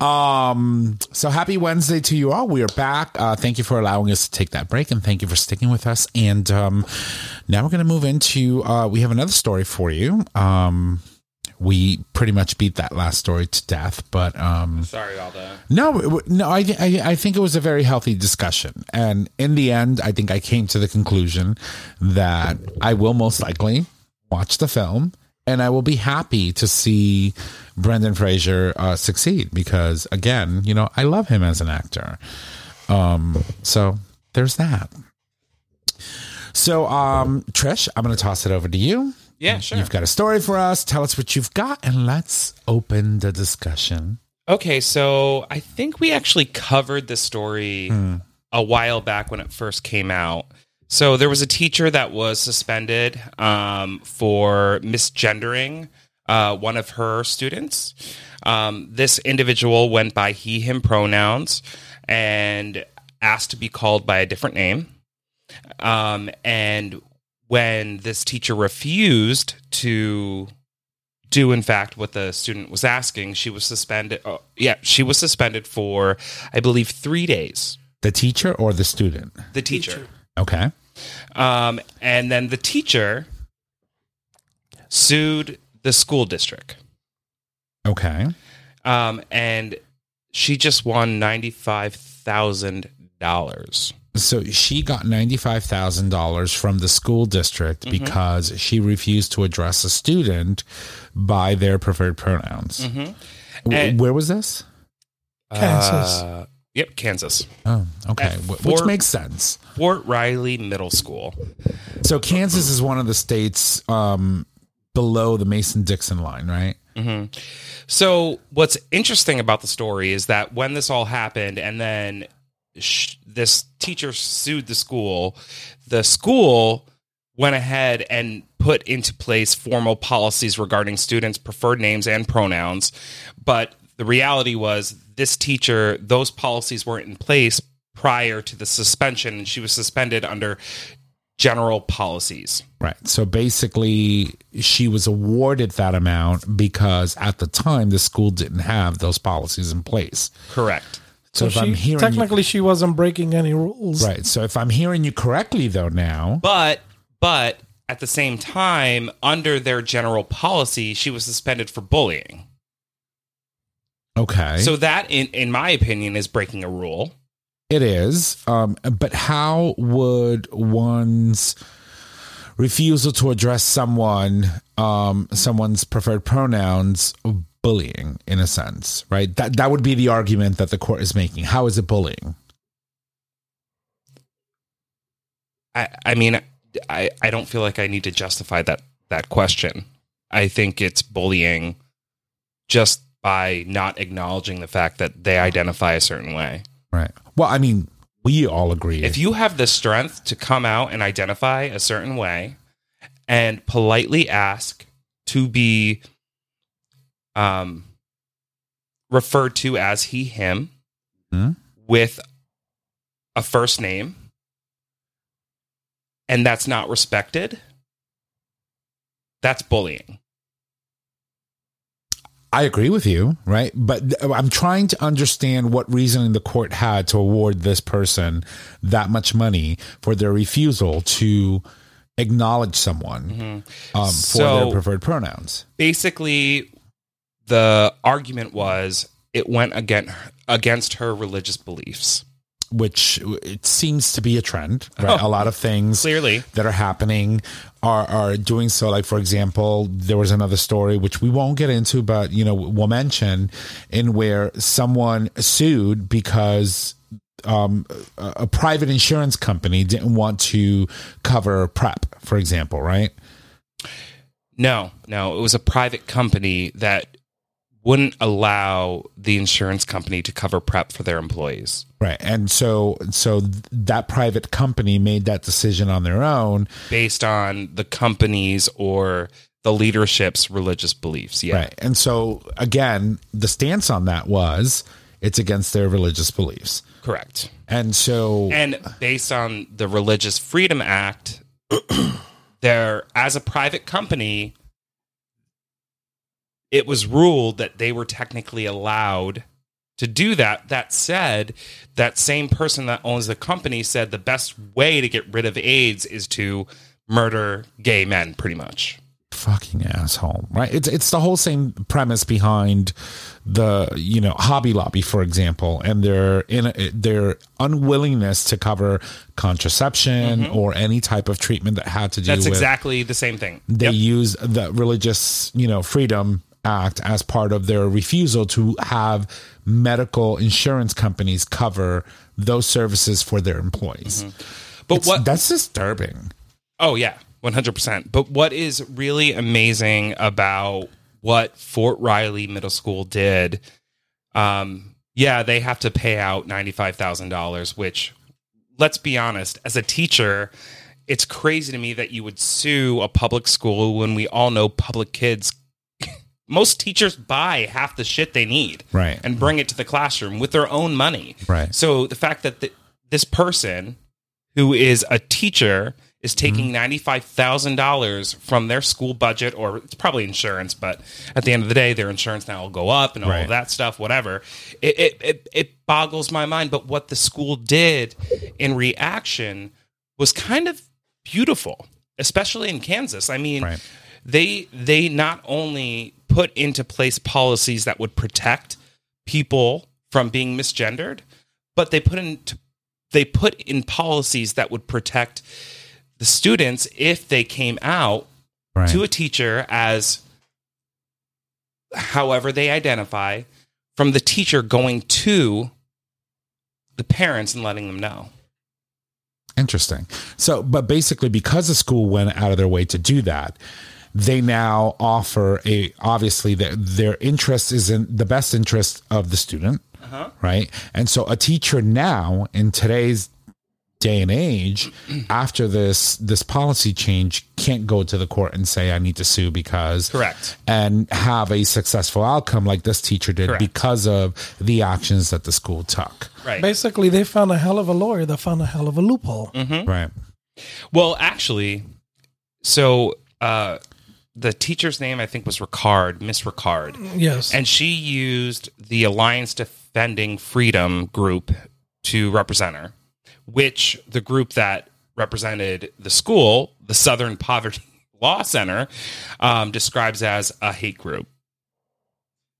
um, so happy Wednesday to you all. We are back. Uh, thank you for allowing us to take that break and thank you for sticking with us. And um, now we're going to move into, uh, we have another story for you. Um, we pretty much beat that last story to death, but um, sorry all that no, no, I, I, I think it was a very healthy discussion. And in the end, I think I came to the conclusion that I will most likely watch the film and I will be happy to see Brendan Fraser uh, succeed because, again, you know, I love him as an actor. Um, so there's that. So, um, Trish, I'm going to toss it over to you. yeah sure You've got a story for us. Tell us what you've got, and let's open the discussion. Okay, so I think we actually covered the story a while back when it first came out. So there was a teacher that was suspended um, for misgendering uh, one of her students. Um, this individual went by he, him pronouns and asked to be called by a different name. Um, and when this teacher refused to do in fact what the student was asking she was suspended oh, yeah she was suspended for i believe three days The teacher or the student? the teacher, Okay. Um, and then the teacher sued the school district. Okay. Um, and she just won $95,000. So she got $95,000 from the school district Mm-hmm. because she refused to address a student by their preferred pronouns. Mm-hmm. And- Where was this? Kansas. Uh, yep, Kansas. Oh, okay. Wh- Which makes sense. Fort Riley Middle School. So Kansas is one of the states um, below the Mason Dixon line, right? So, what's interesting about the story is that when this all happened, and then sh- this teacher sued the school, the school went ahead and put into place formal policies regarding students' preferred names and pronouns. But the reality was, this teacher, those policies weren't in place prior to the suspension, and she was suspended under general policies. Right. So basically, she was awarded that amount because at the time the school didn't have those policies in place. Correct. So, if she, I'm hearing you, technically, she wasn't breaking any rules. right. So if I'm hearing you correctly, though, now But but at the same time, under their general policy, she was suspended for bullying. Okay, So that, in in my opinion, is breaking a rule. it is. Um, but how would one's refusal to address someone, um, someone's preferred pronouns, bullying in a sense, right? That that would be the argument that the court is making. How is it bullying? I, I mean, I, I don't feel like I need to justify that that question. I think it's bullying just by not acknowledging the fact that they identify a certain way. Right. Well, I mean, we all agree. If you have the strength to come out and identify a certain way and politely ask to be um, referred to as he, him Hmm? with a first name and that's not respected, that's bullying. I agree with you, right? But I'm trying to understand what reasoning the court had to award this person that much money for their refusal to acknowledge someone um, for So- their preferred pronouns. Basically, the argument was it went against against her religious beliefs. Which it seems to be a trend, right? a lot of things Clearly. that are happening are are doing so. Like for example, there was another story which we won't get into, but you know we'll mention in where someone sued because um, a, a private insurance company didn't want to cover PrEP, for example, right? No, no, it was a private company that wouldn't allow the insurance company to cover PrEP for their employees. Right, and so so that private company made that decision on their own, based on the company's or the leadership's religious beliefs. Yeah. right? And so again, the stance on that was it's against their religious beliefs, Correct. and so And based on the Religious Freedom Act, there as a private company, it was ruled that they were technically allowed to do that. That said, that same person that owns the company said the best way to get rid of AIDS is to murder gay men, pretty much. fucking asshole right it's it's the whole same premise behind the you know hobby lobby for example and their in their unwillingness to cover contraception or any type of treatment that had to do Mm-hmm. That's with exactly the same thing. they Yep. use the religious you know freedom act as part of their refusal to have medical insurance companies cover those services for their employees But It's- what that's disturbing Oh yeah, one hundred percent. But what is really amazing about what Fort Riley Middle School did? Um, yeah, they have to pay out ninety five thousand dollars. Which, let's be honest, as a teacher, it's crazy to me that you would sue a public school when we all know public kids. Most teachers buy half the shit they need, Right. and bring it to the classroom with their own money, Right. So the fact that th- this person who is a teacher is taking mm-hmm. $95,000 from their school budget, or it's probably insurance, but at the end of the day, their insurance now will go up and all Right. of that stuff, whatever. It, it, it, it boggles my mind. But what the school did in reaction was kind of beautiful, especially in Kansas. I mean, Right. they they not only put into place policies that would protect people from being misgendered, but they put into they put in policies that would protect the students if they came out Right. to a teacher as however they identify from the teacher going to the parents and letting them know. Interesting. So, but basically, because the school went out of their way to do that, they now offer a obviously their their interest is in the best interest of the student, right? And so, a teacher now in today's day and age, after this this policy change, can't go to the court and say I need to sue because Correct. and have a successful outcome like this teacher did Correct. because of the actions that the school took. Right. Basically, they found a hell of a lawyer that found a hell of a loophole. Right. Well, actually, so uh, the teacher's name I think was Ricard, Miss Ricard, Yes. and she used the Alliance Defending Freedom group to represent her, which the group that represented the school, the Southern Poverty Law Center, um, describes as a hate group.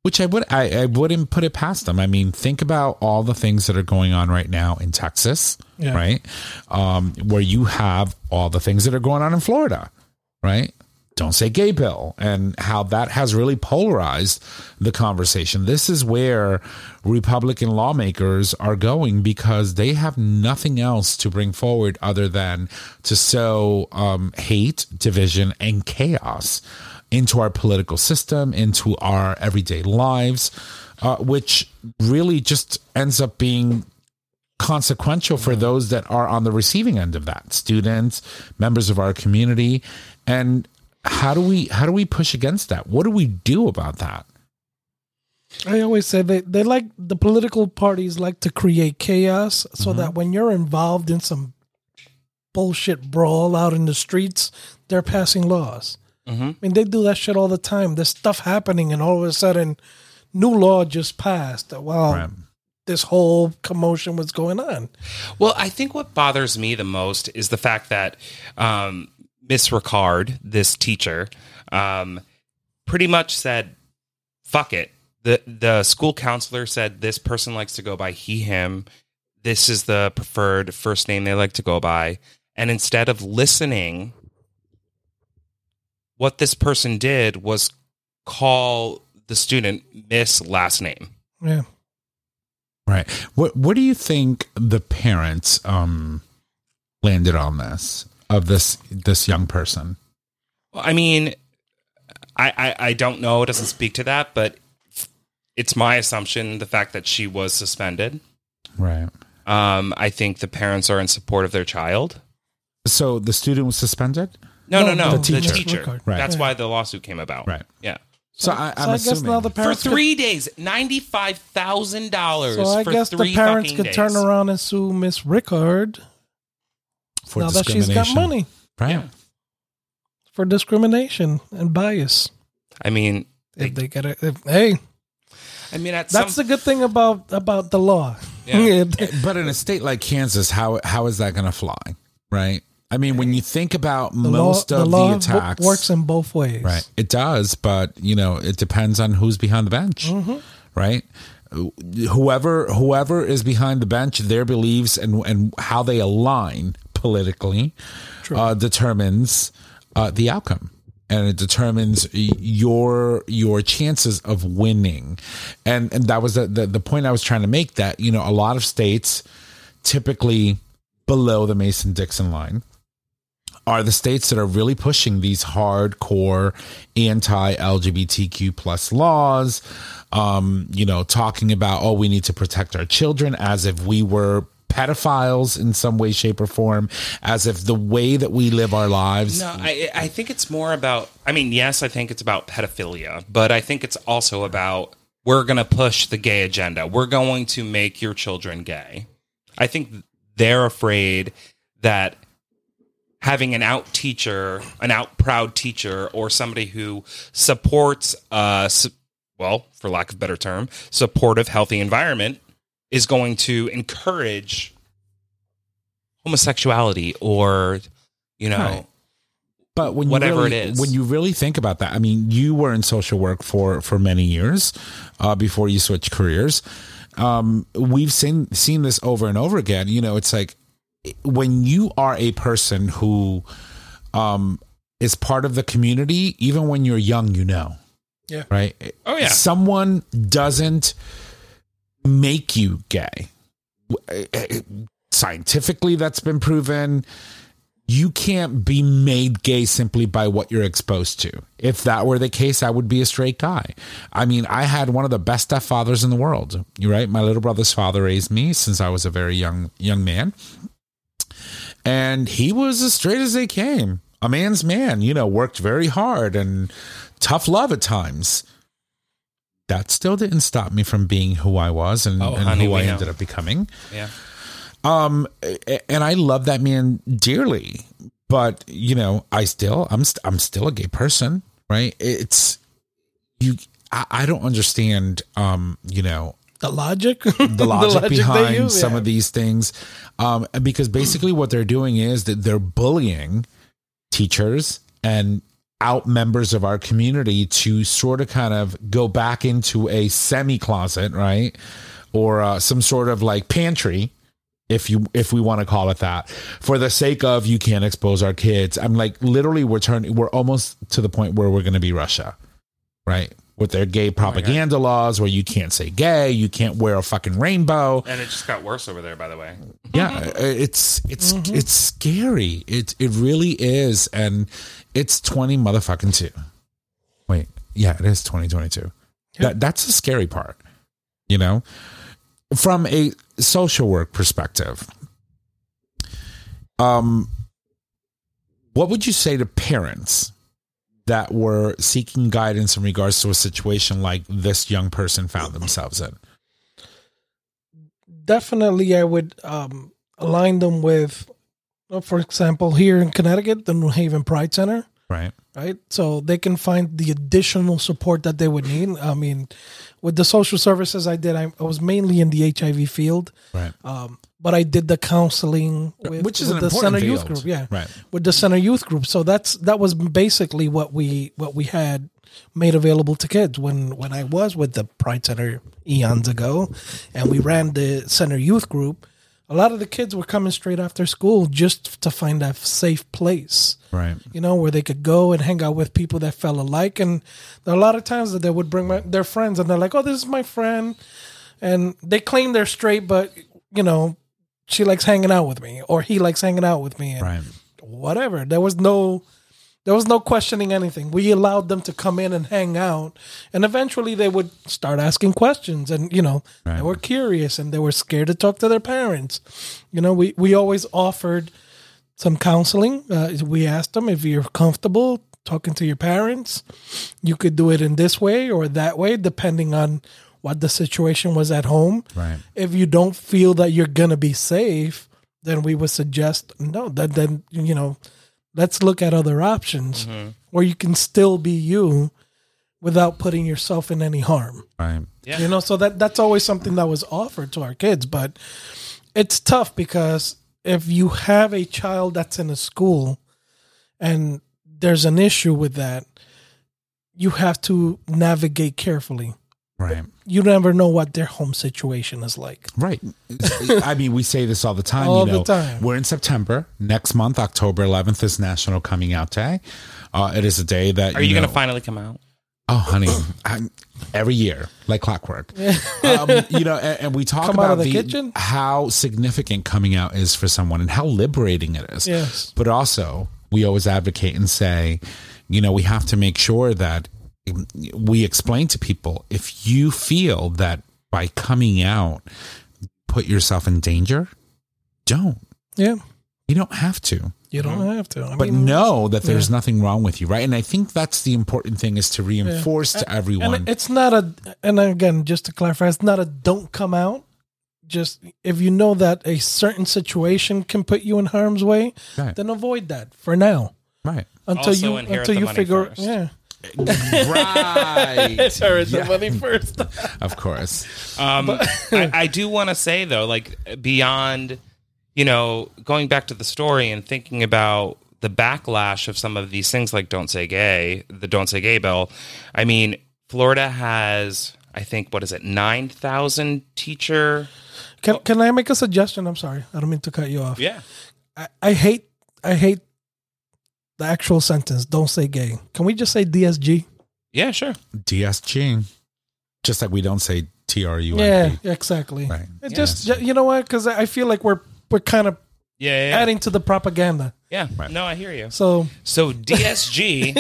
Which I would I, I wouldn't put it past them. I mean, think about all the things that are going on right now in Texas, Yeah. right? Um, where you have all the things that are going on in Florida, right? Don't say gay bill and how that has really polarized the conversation. This is where Republican lawmakers are going because they have nothing else to bring forward other than to sow um, hate, division, and chaos into our political system, into our everyday lives, uh, which really just ends up being consequential for those that are on the receiving end of that students members of our community and how do we how do we push against that what do we do about that I always say they, they like the political parties like to create chaos so that when you're involved in some bullshit brawl out in the streets, they're passing laws. I mean, they do that shit all the time. There's stuff happening, and all of a sudden, new law just passed. Well, Right. this whole commotion was going on. Well, I think what bothers me the most is the fact that um, Miss Ricard, this teacher, um, pretty much said, "Fuck it." the The school counselor said this person likes to go by he him. This is the preferred first name they like to go by, and instead of listening, what this person did was call the student Miss last name. Yeah. right what what do you think the parents um landed on this of this this young person Well, I mean, I, I I don't know. It doesn't speak to that, but it's my assumption the fact that she was suspended. right Um, I think the parents are in support of their child. so the student was suspended No, no, No, no, the the teacher. teacher. Ricard. Right. That's why the lawsuit came about. Right. Yeah. so I, So i'm I guess assuming now the For parents could- three days, ninety five thousand dollars. so I for guess the parents could days. turn around and sue Miss Ricard for now that she's got money right Yeah. for discrimination and bias. I mean, If they get it, if, hey, I mean, at that's some, the good thing about about the law. Yeah. But in a state like Kansas, how how is that going to fly? Right. I mean, when you think about the most law, of the the, law wo- attacks, works in both ways. right? It does, but you know, it depends on who's behind the bench, Mm-hmm. right? Whoever whoever is behind the bench, their beliefs and and how they align politically uh, determines uh, the outcome. And it determines your your chances of winning, and and that was the, the the point I was trying to make. That you know a lot of states, typically below the Mason Dixon line, are the states that are really pushing these hardcore anti LGBTQ plus laws. Um, you know, talking about oh, we need to protect our children as if we were pedophiles in some way, shape, or form, as if the way that we live our lives. No, I I think it's more about. I mean, yes, I think it's about pedophilia, but I think it's also about we're going to push the gay agenda. We're going to make your children gay. I think they're afraid that having an out teacher, an out proud teacher, or somebody who supports uh well, for lack of a better term, supportive, healthy environment is going to encourage homosexuality or you know Right. But when you whatever really, it is. when you really think about that, I mean, you were in social work for for many years uh, before you switched careers. Um, we've seen seen this over and over again. You know, it's like when you are a person who um, is part of the community, even when you're young, you know, Yeah. right? Oh, yeah. someone doesn't make you gay. Scientifically, that's been proven you can't be made gay simply by what you're exposed to. If that were the case, I would be a straight guy. I mean, I had one of the best stepfathers in the world. You're right. My little brother's father raised me since I was a very young young man. And he was as straight as they came. A man's man, you know, worked very hard and tough love at times. That still didn't stop me from being who I was and, Oh, and honey, who I know. ended up becoming. yeah. Um, and I love that man dearly, but you know, I still, I'm, st- I'm still a gay person, right? It's you. I, I don't understand. Um, you know, The logic, the logic, they behind use, some yeah. of these things, um, because basically what they're doing is that they're bullying teachers and out members of our community to sort of kind of go back into a semi closet, right, or uh, some sort of like pantry. If you if we want to call it that, for the sake of you can't expose our kids, I'm like literally we're turning we're almost to the point where we're going to be Russia, right? With their gay propaganda laws, where you can't say gay, you can't wear a fucking rainbow, And it just got worse over there, by the way. yeah it's it's it's scary. It it really is. And it's 20 motherfucking 2 wait yeah it is 2022 that that's the scary part you know? From a social work perspective um what would you say to parents that were seeking guidance in regards to a situation like this young person found themselves in? Definitely I would um, align them with, uh, for example, here in Connecticut, the New Haven Pride Center, right. Right? So they can find the additional support that they would need. I mean, with the social services I did, I, I was mainly in the HIV field, right. Um, but I did the counseling, with, Which is with the Center Youth. Group, yeah, Right. with the Center Youth Group. So that's that was basically what we what we had made available to kids when when I was with the Pride Center eons ago, and we ran the Center Youth Group. A lot of the kids were coming straight after school just to find a safe place right you know, where they could go and hang out with people that felt alike. And there are a lot of times that they would bring my, their friends and they're like, oh, this is my friend. And they claim they're straight, but, you know, she likes hanging out with me or he likes hanging out with me. And right Whatever. There was no. There was no questioning anything. We allowed them to come in and hang out, and eventually they would start asking questions. And you know, they were curious and they were scared to talk to their parents. You know, we we always offered some counseling. Uh, we asked them if you're comfortable talking to your parents, you could do it in this way or that way, depending on what the situation was at home. Right. If you don't feel that you're gonna be safe, then we would suggest no. That then you know, let's look at other options mm-hmm. where you can still be you without putting yourself in any harm. right Yeah. You know, so that that's always something that was offered to our kids, but it's tough because if you have a child that's in a school and there's an issue with that, you have to navigate carefully. right You never know what their home situation is like. Right. I mean, we say this all the time. All you the time. We're in September. Next month, October 11th, is National Coming Out Day. Uh, it is a day that Are you, know, going to finally come out? Oh, honey, I'm, every year, like clockwork. um, you know, and, and we talk Come about the the, kitchen? how significant coming out is for someone and how liberating it is. Yes. But also, we always advocate and say, you know, we have to make sure that we explain to people if you feel that by coming out, put yourself in danger, don't. Yeah. You don't have to You don't have to. I but mean, know that there's yeah. nothing wrong with you, right? And I think that's the important thing is to reinforce to everyone. And it's not a, and again, just to clarify, it's not a don't come out. Just if you know that a certain situation can put you in harm's way, Right. then avoid that for now right. until Also you until you figure. first. Yeah, right. inherit Yeah. the money first. Of course. Um, I, I do want to say though, like beyond, you know, going back to the story and thinking about the backlash of some of these things, like "Don't Say Gay," the "Don't Say Gay" bill. I mean, Florida has, I think, what is it, nine thousand teacher? Can can I make a suggestion? I'm sorry, I don't mean to cut you off. Yeah, I, I hate I hate the actual sentence. Don't say gay. Can we just say DSG? yeah, sure. DSG. Just like we don't say T R U Yeah, exactly. Right. It just you know what? Because I feel like we're we're kind of Yeah, yeah, yeah. adding to the propaganda. yeah. No, I hear you. So So DSG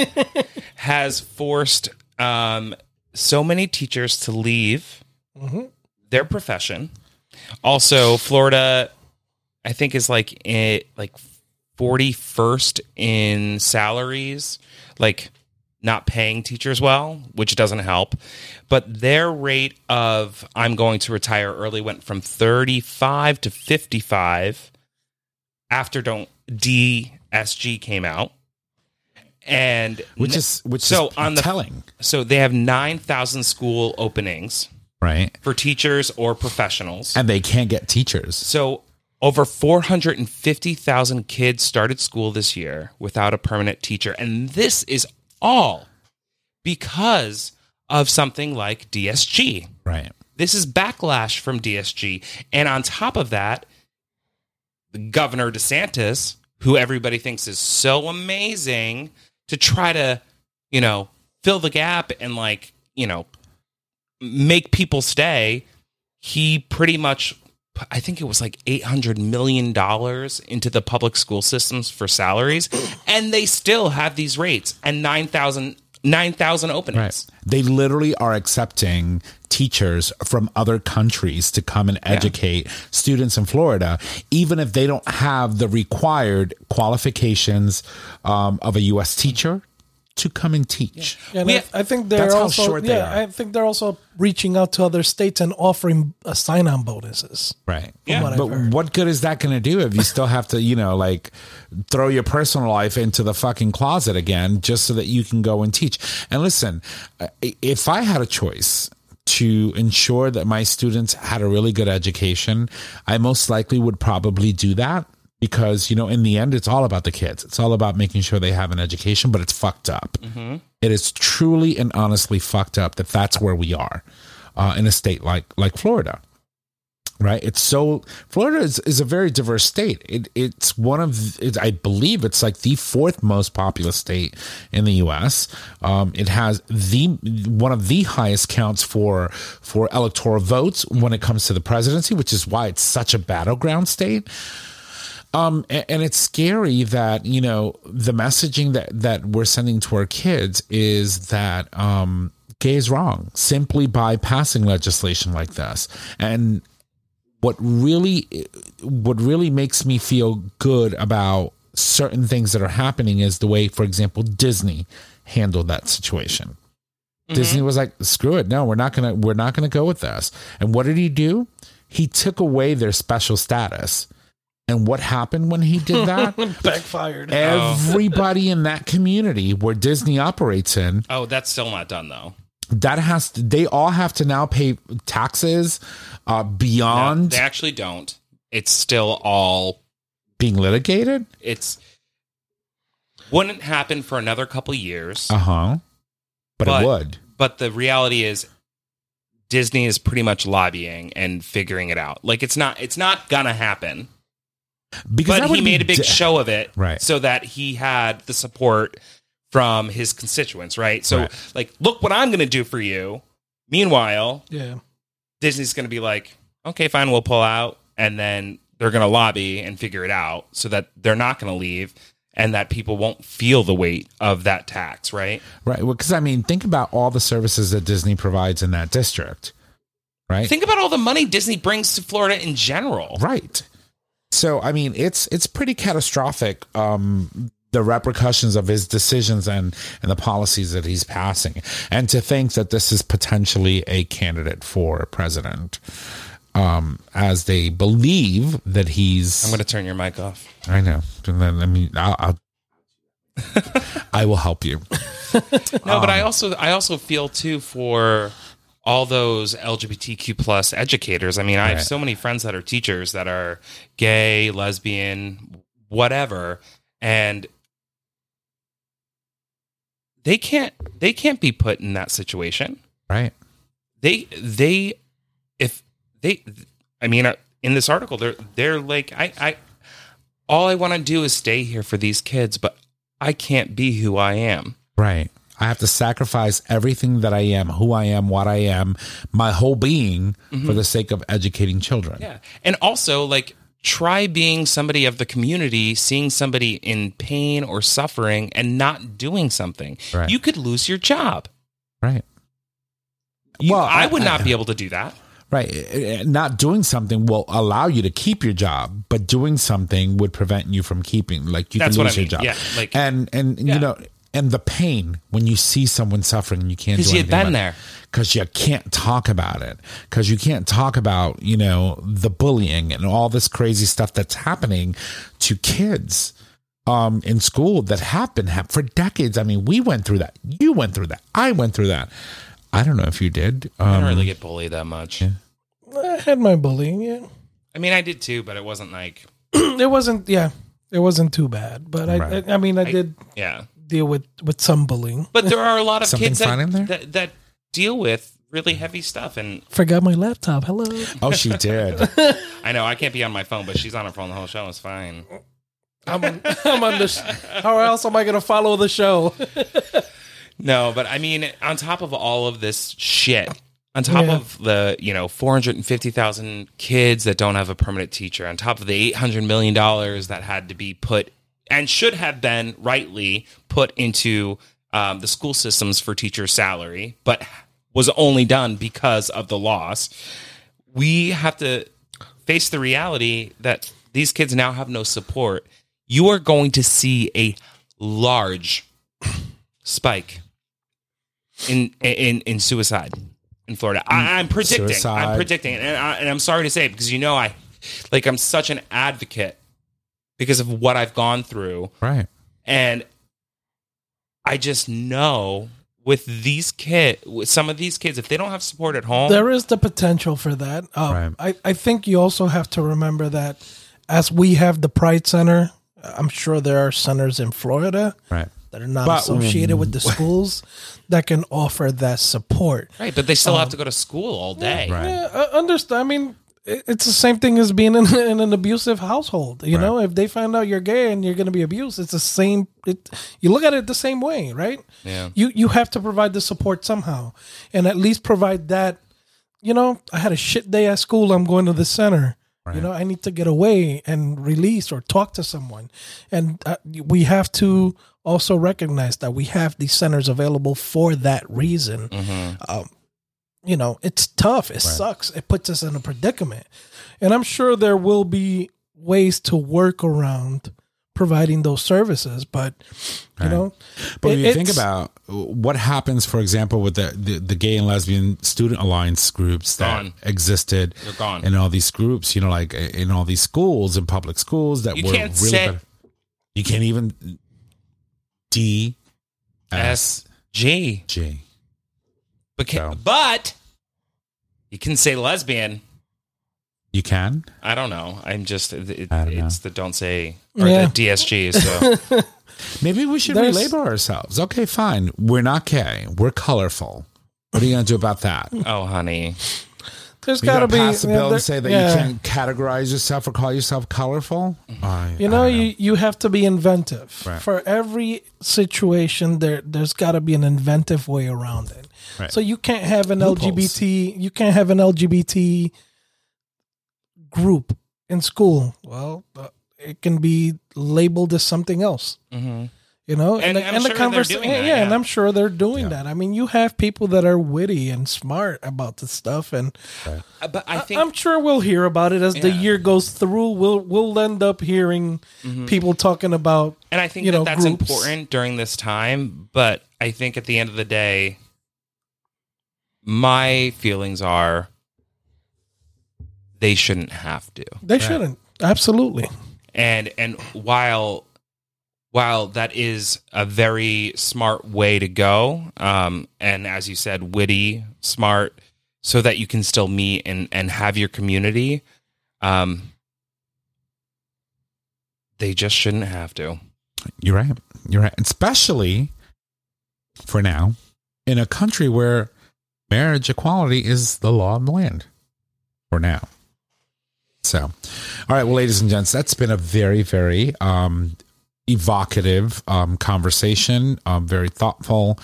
has forced um, so many teachers to leave their profession. Also, Florida, I think, is like it like forty first in salaries, like not paying teachers well, which doesn't help. But their rate of I'm going to retire early went from thirty five to fifty five after don't DSG came out. And Which is which So is on the- telling, so they have 9,000 school openings right? for teachers or professionals. And they can't get teachers. So over 450,000 kids started school this year without a permanent teacher. And this is all because of something like DSG. Right. This is backlash from DSG. And on top of that, Governor DeSantis, who everybody thinks is so amazing to try to, you know, fill the gap and like, you know, make people stay, he pretty much I think it was like 800 million dollars into the public school systems for salaries and they still have these rates and 9,000 9,000 openings. Right. They literally are accepting teachers from other countries to come and educate students in Florida, even if they don't have the required qualifications um, of a U.S. teacher to come and teach. and We- I, I think they're That's how also short they yeah, are. I think they're also reaching out to other states and offering uh, sign-on bonuses. Right. Yeah. what But heard. what good is that going to do if you still have to, you know, like throw your personal life into the fucking closet again just so that you can go and teach? And listen, uh, if I had a choice to ensure that my students had a really good education, I most likely would probably do that because, you know, in the end, it's all about the kids. It's all about making sure they have an education, but it's fucked up. It is truly and honestly fucked up that that's where we are uh, in a state like like Florida right? It's so florida is, is a very diverse state. It, it's one of it, i believe it's like the fourth most populous state in the us um, it has the one of the highest counts for for electoral votes when it comes to the presidency which is why it's such a battleground state um, a- and it's scary that you know the messaging that that we're sending to our kids is that um, gay is wrong simply by passing legislation like this. And what really what really makes me feel good about certain things that are happening is the way, for example, Disney handled that situation. Disney was like, "Screw it, no, we're not gonna we're not gonna go with this." And what did he do? He took away their special status. And what happened when he did that? Backfired. Everybody in that community where Disney operates in, Oh, that's still not done though. that has to, they all have to now pay taxes uh, No, beyond they actually don't. It's still all being litigated. it's wouldn't happen for another couple years. Uh huh. But, But- it would. but the reality is Disney is pretty much lobbying and figuring it out. Like it's not it's not gonna happen. Because But would he be made a big de- show of it Right. so that he had the support from his constituents, right? So Right. like look what I'm gonna do for you. Meanwhile, yeah. Disney's going to be like, okay, fine, we'll pull out. And then they're going to lobby and figure it out so that they're not going to leave and that people won't feel the weight of that tax, right? Right. Well, because I mean, think about all the services that Disney provides in that district. Right. Think about all the money Disney brings to Florida in general. Right. So I mean, it's it's pretty catastrophic. Um, the repercussions of his decisions and and the policies that he's passing, and to think that this is potentially a candidate for president, um, as they believe that he's. I'm going to turn your mic off. I know. And then I mean, I'll, I'll I will help you. No, but I also I also feel too for all those LGBTQ plus educators. I mean, I have so many friends that are teachers that are gay, lesbian, whatever, and they can't they can't be put in that situation. Right. They they if they I mean uh, in this article they're they're like I I all I want to do is stay here for these kids, but I can't be who I am. Right. I have to sacrifice everything that I am, who I am, what I am, my whole being mm-hmm. for the sake of educating children. Yeah. And also, like, try being somebody of the community, seeing somebody in pain or suffering and not doing something. Right. You could lose your job. Right. You- Well, I, I- would not I- be able to do that. Right. Uh, Not doing something will allow you to keep your job, but doing something would prevent you from keeping. Like you That's can lose I your job. Yeah, like- and and Yeah. you know, and the pain when you see someone suffering and you can't. Because you've anything been about there. Because you can't talk about it. Because you can't talk about you know the bullying and all this crazy stuff that's happening to kids um, in school that have been hap- for decades. I mean, we went through that. You went through that. I went through that. I don't know if you did. Um, I don't really get bullied that much. I had my bullying. Yeah, I mean, I did too, but it wasn't like, it wasn't. Yeah, it wasn't too bad. But I, Right. I, I mean, I, did yeah. Deal with with some bullying. But there are a lot of Something kids fun in there? that, that, that deal with really heavy stuff. And Forgot my laptop. Hello. Oh, she did. I know I can't be on my phone, but she's on her phone the whole show. It's fine. I'm on, I'm on the. Sh- how else am I going to follow the show? No, but I mean, on top of all of this shit, on top Yeah. of the you know 450,000 kids that don't have a permanent teacher, on top of the 800 million dollars that had to be put and should have been rightly put into um, the school systems for teacher salary, but was only done because of the loss. We have to face the reality that these kids now have no support. You are going to see a large spike in in in suicide in Florida. I, I'm predicting. Suicide. I'm predicting, and, I, and I'm sorry to say it because you know I like I'm such an advocate because of what I've gone through, right. and I just know with these kids, with some of these kids, if they don't have support at home, there is the potential for that. Um, I, I think you also have to remember that as we have the Pride Center, I'm sure there are centers in Florida Right. that are not But- associated with the schools that can offer that support. right? But they still have to go to school all day. Right. Yeah, I understand. I mean, it- it's the same thing as being in, in an abusive household. You know, if they find out you're gay and you're going to be abused, it's the same. It you look at it the same way, right? Yeah. You you have to provide the support somehow, and at least provide that. You know, I had a shit day at school. I'm going to the center. You know, I need to get away and release or talk to someone, and uh, we have to also recognize that we have these centers available for that reason Um, you know, it's tough. It sucks. It puts us in a predicament. And I'm sure there will be ways to work around providing those services, but you know, But when you think about what happens, for example, with the, the, the gay and lesbian student alliance groups that Gone. existed They're gone. in all these groups, you know, like in all these schools and public schools that You were can't really say- You can't even D S S G. J. But can, So. but you can say lesbian. You can? I don't know. I'm just it, I don't know. it's the don't say or Yeah. the DSG. So Maybe we should There's- relabel ourselves. Okay, fine. We're not gay. We're colorful. What are you going to do about that? oh honey, There's got to be pass a yeah, bill there- and say that yeah. you can't categorize yourself or call yourself colorful? Mm-hmm. I- You I know, you, you have to be inventive. Right. For every situation, there there's got to be an inventive way around it. Right. So you can't have an Loopholes. LGBT. You can't have an LGBT group in school. Well, uh, it can be labeled as something else. hmm You know, And the, I'm and sure they're conversation, doing yeah, that, and. I'm sure they're doing that. I mean, you have people that are witty and smart about this stuff, and Uh, but I think I think am sure we'll hear about it as the Yeah. Mm-hmm. year goes through. We'll we'll end up hearing people talking about and I think you that know, that's groups. important during this time. But I think at the end of the day, my feelings are they shouldn't have to. they shouldn't absolutely. and and while while that is a very smart way to go um and as you said witty smart so that you can still meet and and have your community um they just shouldn't have to You're right. You're right. Especially for now in a country where marriage equality is the law of the land for now. So, all right, well, ladies and gents, that's been a very, very um, evocative um, conversation, um, very thoughtful.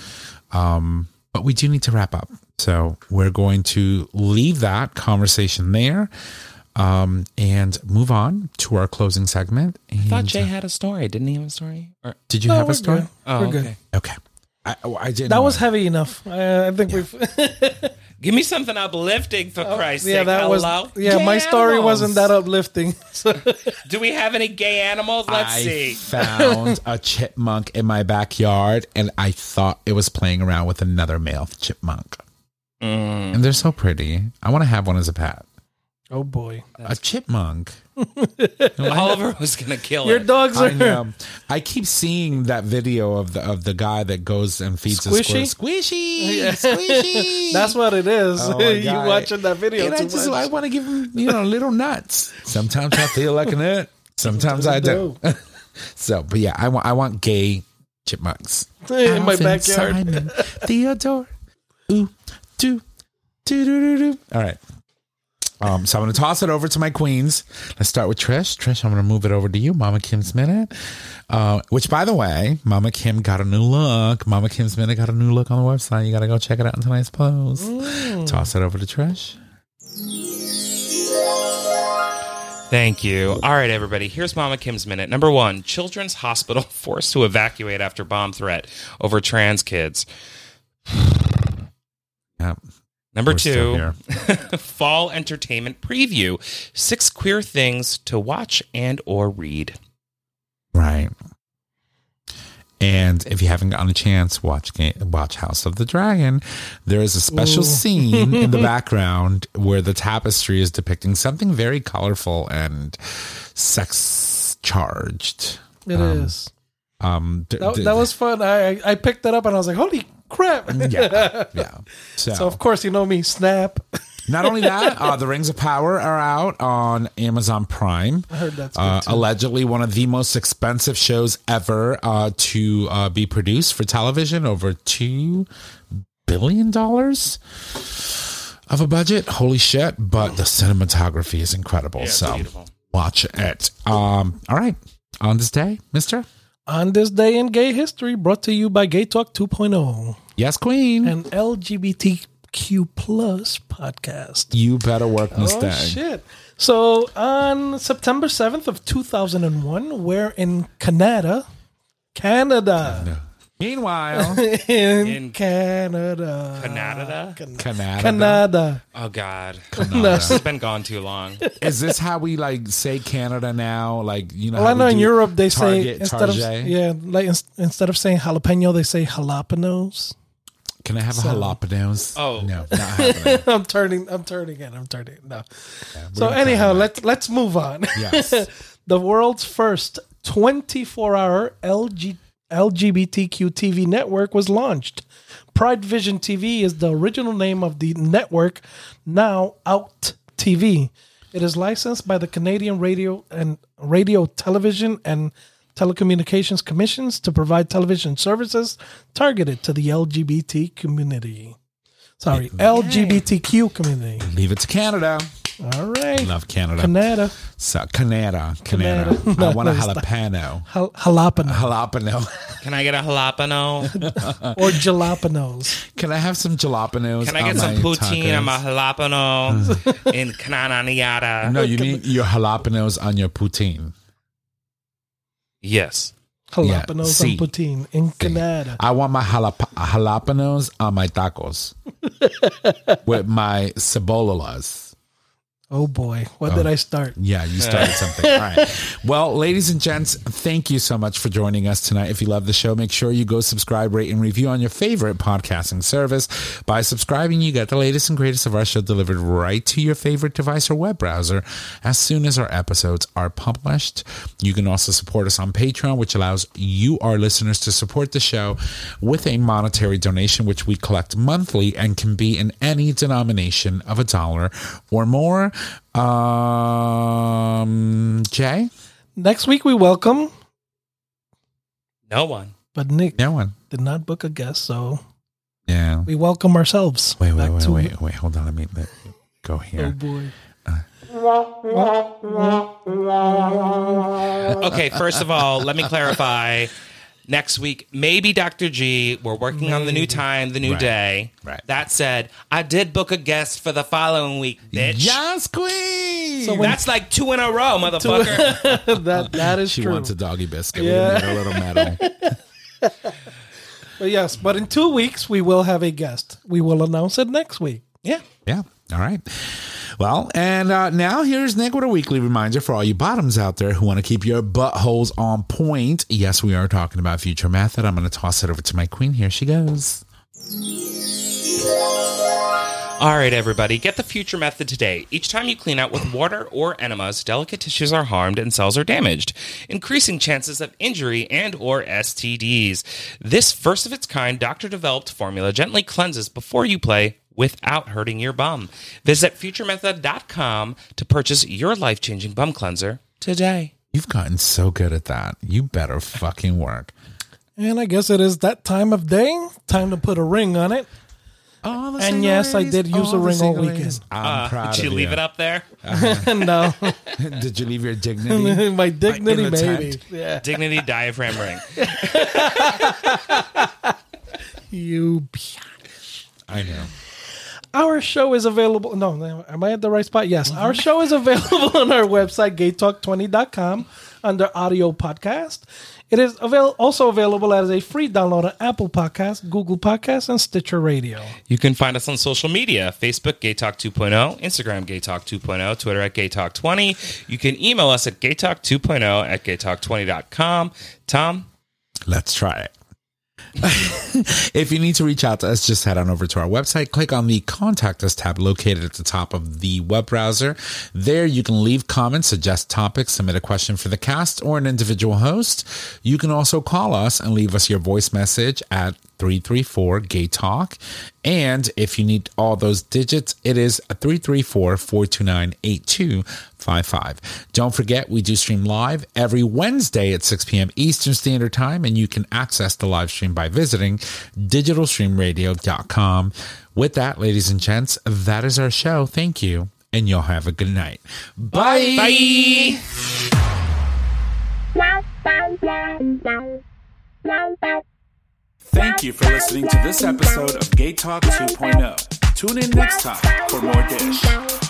Um, but we do need to wrap up. So, we're going to leave that conversation there um, and move on to our closing segment. I thought Jay had a story. Didn't he have a story? Or, did you No, have a story? good. oh, We're good. okay. Okay. I, I didn't. That was heavy enough. I, I think we've. Give me something uplifting for Christ's Oh, yeah, sake. that was. Hello? Yeah, Gay my story animals. wasn't that uplifting. So, Do we have any gay animals? Let's I see. found a chipmunk in my backyard and I thought it was playing around with another male chipmunk. Mm. And they're so pretty. I want to have one as a pet. oh boy, a chipmunk. Oliver was gonna kill your it. dogs are. I know. I keep seeing that video of the of the guy that goes and feeds a Squishy? squirrel. Squishy, Yeah. squishy. That's what it is. Oh my you God. watching that video and I too just much. I want to give him you know little nuts. Sometimes I feel like a nut. Sometimes I don't. so, but yeah, I want I want gay chipmunks in my backyard. Simon, Theodore. Ooh, do, do, do, do, do. All right. Um, so I'm going to toss it over to my queens. Let's start with Trish. Trish, I'm going to move it over to you, Mama Kim's Minute. Uh, which, by the way, Mama Kim got a new look. Mama Kim's Minute got a new look on the website. You got to go check it out in tonight's post. Toss it over to Trish. Thank you. All right, everybody. Here's Mama Kim's minute. Number one: Children's Hospital forced to evacuate after bomb threat over trans kids. Yep. Number We're two. Fall entertainment preview. Six queer things to watch and or read. Right. And if you haven't gotten a chance, watch watch House of the Dragon. There is a special scene in the background where the tapestry is depicting something very colorful and sex charged. It is. Um, d- That, d- that was fun. I I- I picked that up and I was like, holy crap! yeah, yeah. So, So of course you know me, Snap. not only that, uh, the Rings of Power are out on Amazon Prime. I heard that's good Uh, too. allegedly one of the most expensive shows ever uh, to uh, be produced for television over two billion dollars of a budget holy shit but the cinematography is incredible it's so beautiful. watch it um all right on this day mister On this day in gay history, brought to you by Gay Talk 2.0 yes queen. And LGBTQ plus podcast. you better work this Oh day shit! So on September seventh of two thousand and one, we're in Canada, Canada, meanwhile in, In Canada, Canada? Can- Canada. Canada. Oh God, No. it's been gone too long. is this how we like say canada now like you know Well, I know in Europe they say Target, of yeah, like ins- instead of saying jalapeno, they say jalapenos. can i have a So- jalapenos Oh. no not I'm turning. I'm turning it. I'm turning. it. No. so anyhow, let's let's move on. Yes. the world's first 24-hour LG, LGBTQ TV network was launched. Pride Vision TV is the original name of the network, now Out TV. It is licensed by the Canadian Radio and Radio Television and Telecommunications Commissions to provide television services targeted to the LGBT community. Sorry, LGBTQ community. leave it to canada All right. love canada Canada. So Canada, Canada. Canada. I want a No, no, stop. jalapeno. Jal- jalapeno Jalapeno. Can I get a jalapeno? or jalapenos. Can I have some jalapenos? Can I get some my poutine on my jalapeno in Canananiata? No, you need your jalapenos on your poutine. Yes. Jalapenos see. and poutine in Canada. I want my jalap- jalapenos on my tacos with my cebolas. Oh boy, what did oh. I start? Yeah, you started something. All right. Well, ladies and gents, thank you so much for joining us tonight. If you love the show, make sure you go subscribe, rate, and review on your favorite podcasting service. By subscribing, you get the latest and greatest of our show delivered right to your favorite device or web browser as soon as our episodes are published. You can also support us on Patreon, which allows you, our listeners, to support the show with a monetary donation, which we collect monthly and can be in any denomination of a dollar or more. Um, Jay? Next week we welcome No one. but Nick No one. did not book a guest, so Yeah. we welcome ourselves. Wait, wait, back wait, wait, wait. Hold on. Let me let, go here. Oh here. boy. Okay, first of all, let me clarify. Next week, maybe Dr. G. We're working on the new time, the new Right. day. Right. That said, I did book a guest for the following week, bitch. Yes, queen. So when- That's like two in a row, motherfucker. that that is she true. She wants a doggy biscuit. Yeah. We give her a little medal. But yes, but in two weeks we will have a guest. We will announce it next week. yeah. Yeah. All right. Well, and uh, now here's Nick with a weekly reminder for all you bottoms out there who want to keep your buttholes on point. Yes, we are talking about future method. I'm going to toss it over to my queen. Here she goes. All right, everybody, get the future method today. Each time you clean out with water or enemas, delicate tissues are harmed and cells are damaged, increasing chances of injury and or STDs. This first of its kind doctor-developed formula gently cleanses before you play without hurting your bum. Visit futuremethod.com to purchase your life-changing bum cleanser today. You've gotten so good at that. You better fucking work. And I guess it is that time of day. Time to put a ring on it. All the And single yes, I did use a ring all weekend. I'm Uh, proud did you of leave it up there? no, did you leave your dignity? my dignity, In the maybe. tent. Yeah, Dignity diaphragm ring. you. I know. Our show is available. No, no, am I at the right spot? Yes. Our show is available on our website, gaytalk20.com, under audio podcast. It is avail- also available as a free download on Apple Podcast, Google Podcast, and Stitcher Radio. You can find us on social media Facebook, Gay Talk 2.0, Instagram, Gay Talk 2.0, Twitter at Gay Talk 20. You can email us at gaytalk 2.0 at gaytalk20.com. Tom, Let's try it. if you need to reach out to us, just head on over to our website, click on the Contact Us tab located at the top of the web browser. There, you can leave comments, suggest topics, submit a question for the cast or an individual host. You can also call us and leave us your voice message at 334 Gay Talk. And if you need all those digits, it is 334 429 8255. Don't forget, we do stream live every Wednesday at 6 p.m. Eastern Standard Time, and you can access the live stream by visiting digitalstreamradio.com. With that, ladies and gents, that is our show. Thank you, and you'll have a good night. Bye. bye. Thank you for listening to this episode of Gay Talk 2.0. Tune in next time for more dish.